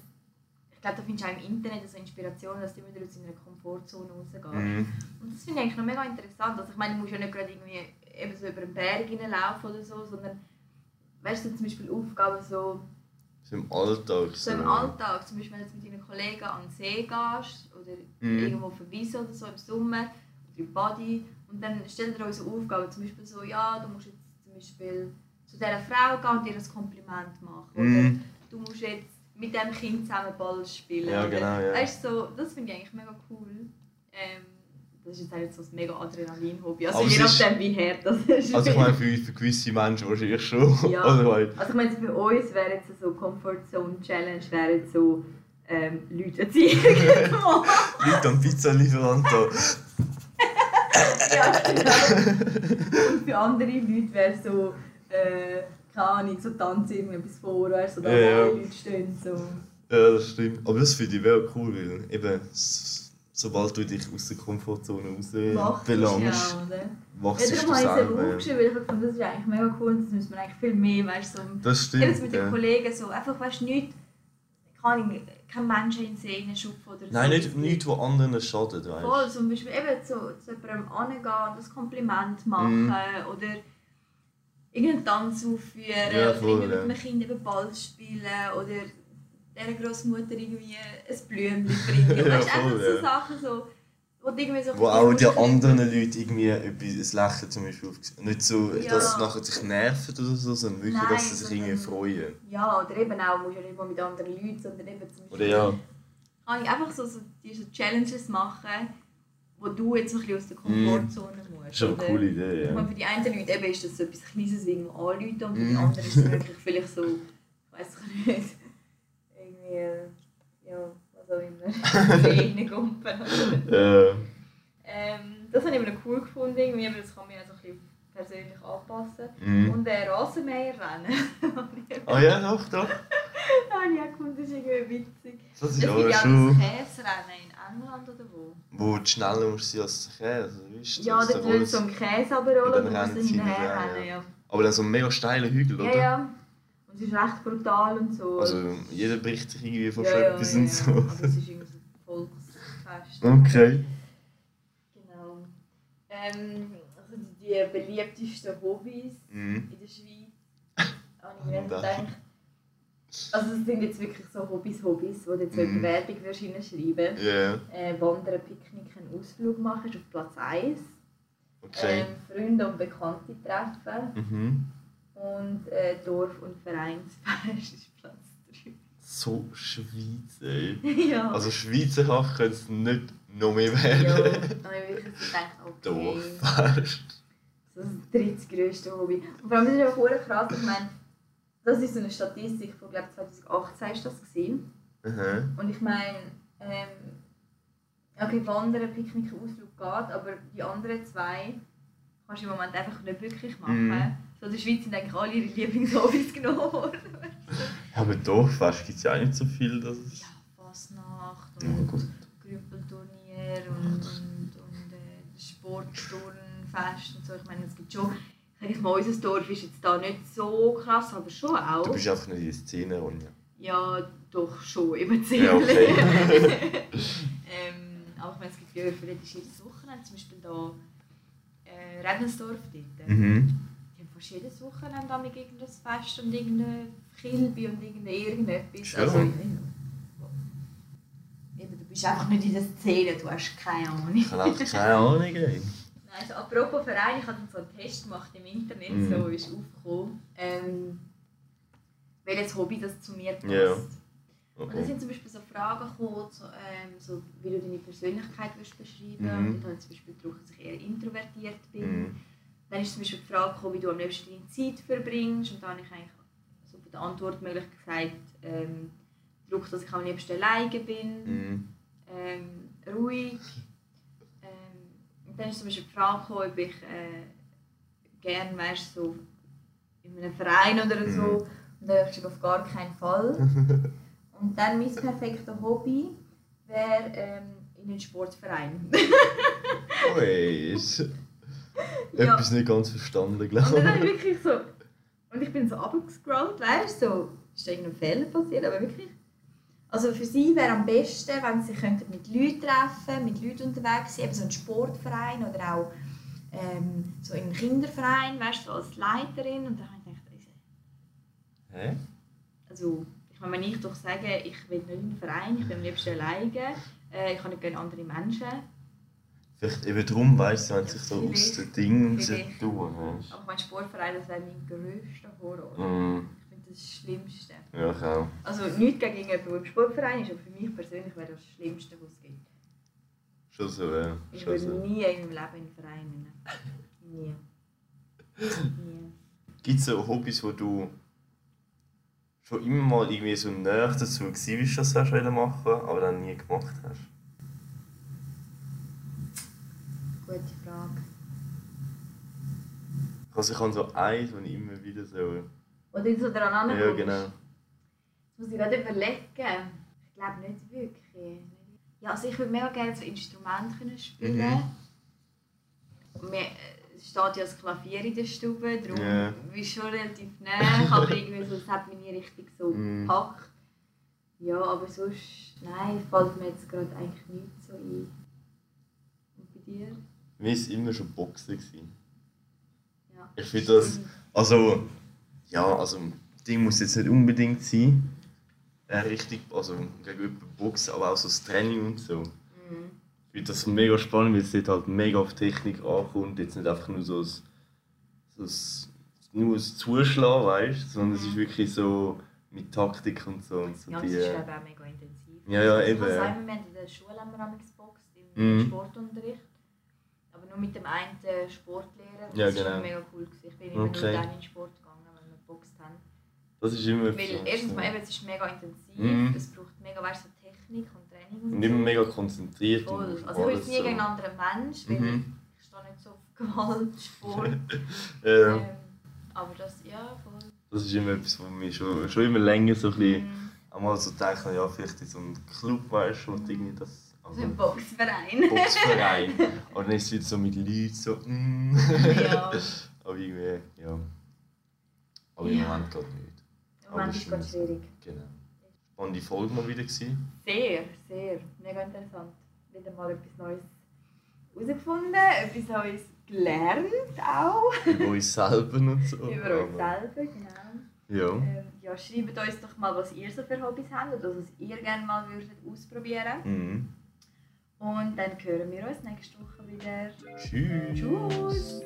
ich glaube, da findest du auch im Internet so Inspirationen, dass du immer wieder aus deiner Komfortzone rausgehst. Mhm. Und das finde ich eigentlich noch mega interessant. Also ich meine, du musst ja nicht gerade irgendwie eben so über einen Berg hineinlaufen oder so, sondern weißt du, zum Beispiel Aufgaben so, So im Alltag. so im Alltag, zum Beispiel wenn du jetzt mit deinen Kollegen an den See gehst oder Mhm. irgendwo verweisen oder so im Sommer oder im Body und dann stell dir auch so Aufgaben, zum Beispiel so, ja, du musst jetzt zum Beispiel zu dieser Frau gehen und ihr ein Kompliment machen oder Mhm. du musst jetzt mit dem Kind zusammen Ball spielen. Ja, oder, genau, ja. Weißt so, das finde ich eigentlich mega cool. Ähm, das ist jetzt nicht so ein mega Adrenalin-Hobby, also Aber je es ist- nachdem wie hart das ist. Also ich meine, für, für gewisse Menschen wahrscheinlich schon. Ja. Halt. Also ich meine, bei uns wäre jetzt so Comfort Zone Challenge wäre jetzt so ähm, Leute erziehen. Leute am Pizzalieferant da. ja, genau. Und für andere Leute wäre so, äh, keine Ahnung, so tanzen irgendetwas vor, so da Ja, ja. Leute stehen. So. Ja, das stimmt. Aber das finde ich wirklich cool, weil eben, sobald du dich aus der Komfortzone raus belangst, ja, oder? wachst Ja, du habe ich es eben selber. aufgeschrieben, weil ich fand, das ist eigentlich mega cool und das müssen wir eigentlich viel mehr, weißt du, so, Das stimmt. mit den Ja. Kollegen so, einfach, weißt du, nicht, keine Ahnung, kein Menschen in den See reinschupfen oder so. Nein, nicht, nicht wo anderen schadet, weißt du. Voll, zum Beispiel eben zu, zu jemandem angehen, das Kompliment machen Mhm. oder irgendeinen Tanz aufführen Ja, oder voll, ja. mit einem Kind eben Ball spielen oder dieser Großmutter irgendwie ein Blümchen bringen. Ja, weißt du, einfach voll, so ja. Sachen, so, wo du irgendwie so Wo auch die anderen Leute irgendwie etwas Lächeln zum Beispiel aufgesehen Nicht so, Ja. dass sie nachher sich nerven oder so, sondern wirklich, Nein, dass sie sich irgendwie freuen. Ja, oder eben auch, musst ja nicht mal mit anderen Leuten, sondern eben zum Beispiel... Oder ja. kann ich einfach so, so diese Challenges machen, wo du jetzt ein bisschen aus der Komfortzone musst. Das ist schon eine coole Idee, Ich meine, ja. für die einen Leute eben ist das so etwas Kleines irgendwo anrufen und für die Mhm. anderen ist es wirklich vielleicht so, ich weiß ich nicht, irgendwie, ja, was auch immer, Regenkumpen. Äh, ähm, das habe ich eben cool gefunden, irgendwie, aber das kann man ja so ein bisschen persönlich anpassen. mhm. Und äh, Rasenmäherrennen. Ah ja, doch, doch. ich auch gefunden, das ist irgendwie witzig. Das Es ist gibt aber ja auch schon. das Käserennen in England oder wo? Wo du schneller musst sein als der Käse, wie ist das? Ja, dort wird so ein Käse abrollen Und und dann du musst rennen sie hinterher hinterher, rennen. Ja. Aber dann so ein mega steiler Hügel, oder? ja, ja. Und es ist recht brutal und so. Also jeder bricht sich irgendwie von ja, ja, etwas ja, und so. Aber es ist irgendwie so ein Volksfest. Okay. Genau. Ähm, also die, die beliebtesten Hobbys Mhm. in der Schweiz. habe ich mir gedacht. Also es sind jetzt wirklich so Hobbys, Hobbys, wo du jetzt Mhm. Werbung wirst hineinschreiben. Ja, Äh, Wandern, Picknick, einen Ausflug machen, ist auf Platz 1. okay. Ähm, Freunde und Bekannte treffen. Mhm. Und äh, Dorf- und Vereinsfest ist Platz 3. So Schweiz, ey. ja. Also schweizerhaft könnte es nicht noch mehr ja, werden. habe ich wirklich so gedacht, okay, Dorffest. das ist das drittgrößte Hobby. Und vor allem das ist einfach verdammt krass, ich meine, das ist so eine Statistik von, glaube 2018 ist das gewesen. Mhm. Und ich meine, ähm, okay, Wandern, Picknick, Ausflug geht, aber die anderen zwei kannst du im Moment einfach nicht wirklich machen. Mhm. So in der Schweiz sind eigentlich alle ihre Lieblingshobbys genommen worden. Ja, aber Dorffest gibt es ja auch nicht so viel. Dass es... Ja, Fasnacht und gut. Grüppelturnier und, und, und äh, Sportturnfest und so. Ich meine, es gibt schon, ich mal, unser Dorf ist jetzt da nicht so krass, aber schon auch. Du bist einfach nicht in der Szene, Ronja. Ja, doch schon, immer zählen. Ja, okay. ähm, aber ich meine, es gibt ja für jedes jedes Wochenende, zum Beispiel da äh, Rednersdorf dort. Mhm. Fast jedes Wochenende damit irgendein Fest und irgendeine Kilby und irgendeine irgendetwas. Schön. Also, eben, du bist einfach nicht in der Szene, du hast keine Ahnung. Ich habe einfach keine Ahnung, ey. Also, apropos Verein, ich habe so einen Test gemacht im Internet, Mhm. so ist aufgekommen, ähm, welches Hobby das zu mir passt. Ja. Und da sind zum Beispiel so Fragen gekommen, so, ähm, so, wie du deine Persönlichkeit willst beschreiben Mhm. Und ich habe zum Beispiel gedacht, dass ich eher introvertiert bin. Mhm. Dann ist zum Beispiel die Frage gekommen, wie du am liebsten deine Zeit verbringst. Und da habe ich eigentlich so von der Antwortmöglichkeit ähm, gedruckt, dass ich am liebsten alleine bin, Mhm. ähm, ruhig. Ähm, und dann ist zum Beispiel die Frage gekommen, ob ich äh, gerne weißt, so in einem Verein oder so. Mhm. Und dann habe ich gesagt, auf gar keinen Fall. Und dann mein perfektes Hobby wäre ähm, in einen Sportverein. Ui, ist Ja. etwas nicht ganz verstanden, Und dann habe glaube ich ich. wirklich so. Und ich bin so abgescrollt, weißt du, so, ist da irgendein Fehler passiert, aber wirklich. Also für sie wäre am besten, wenn sie könnten mit Leuten treffen, mit Leuten unterwegs sein, eben so ein Sportverein oder auch ähm, so in einem Kinderverein, weißt du, so als Leiterin. Und dann habe ich gedacht, ich- Hä? also ich meine, wenn ich doch sage, ich will nicht in einen Verein, ich bin am liebsten alleine, äh, ich habe nicht gerne andere Menschen. Vielleicht eben darum weiss sie, wenn sich so aus den Dingen tun. weißt Aber mein Sportverein, das wäre mein grösster Horror. du? Mhm. Ich finde das das Schlimmste. Ja, ich auch. Also nichts gegen jemanden, der im Sportverein ist, aber für mich persönlich wäre das das Schlimmste, was es gibt. Schon so, ja. Ich würde so. nie in meinem Leben in einen Verein rein. Nie. Nie. Gibt es so Hobbys, wo du schon immer mal irgendwie so näher dazu bist, dass du das machen aber dann nie gemacht hast? Gute Frage. Also ich habe so eins, wo ich immer wieder so... Wo du so dran Ja, ankommst. genau. Jetzt muss ich gerade überlegen. Ich glaube nicht wirklich. Ja, also ich würde mega gerne so Instrumente können spielen. Mhm. Und mir, es steht ja das Klavier in der Stube, darum Ja. bist du schon relativ nah, aber irgendwie so, es hat mich nie richtig so Mhm. gepackt. Ja, aber sonst, nein, fällt mir jetzt gerade eigentlich nichts so ein. Und bei dir? Mir war immer schon Boxen. Gewesen. Ja. Ich finde das... Also... Ja, also... Ding muss jetzt nicht unbedingt sein. Äh, richtig, also gegen jemanden boxen, aber auch so das Training und so. Mhm. Ich finde das mega spannend, weil es dort halt mega auf Technik ankommt. Jetzt nicht einfach nur so ein, so ein, nur ein Zuschlagen, weißt du, sondern es ist wirklich so mit Taktik und so. Und so Ja, die, das ist ich auch mega intensiv. Ja, ja, Also, eben, sagen, wir haben in der Schule haben wir geboxt, im Mhm. Sportunterricht. Mit dem einen Sportlehrer. Ja, das genau. war mega cool. Gewesen. Ich bin immer Okay. nur dann in den Sport gegangen, wenn wir geboxt haben. das ist immer Weil erstens mal, eben, es ist mega intensiv, Mhm. es braucht mega weißt, so Technik und Training Und immer mega konzentriert. Voll. und Also ich will nie so. gegen einen anderen Mensch, weil Mhm. ich stehe nicht so auf Gewalt, Sport. Ja, ähm, aber das, ja, voll. das ist immer etwas, was mich schon, schon immer länger so ein bisschen... Mhm. Einmal so denken, ja, vielleicht in so einem Club, weißt du, und irgendwie das... Also, Boxverein. Boxverein. Aber dann ist es wieder so mit Leuten so... Mm. ja. Aber irgendwie, ja. Aber im Ja. Moment geht nicht. Im Moment ist es schwierig. Genau. Spannende Folge mal wieder gewesen. Sehr, sehr. Mega interessant. Wieder mal etwas Neues herausgefunden, etwas Neues gelernt auch. Über uns selber und so. Über uns selber, genau. Ja. Ähm, ja, schreibt uns doch mal, was ihr so für Hobbys habt oder was ihr gerne mal würdet ausprobieren. Mhm. Und dann hören wir uns nächste Woche wieder. Tschüss. Tschüss.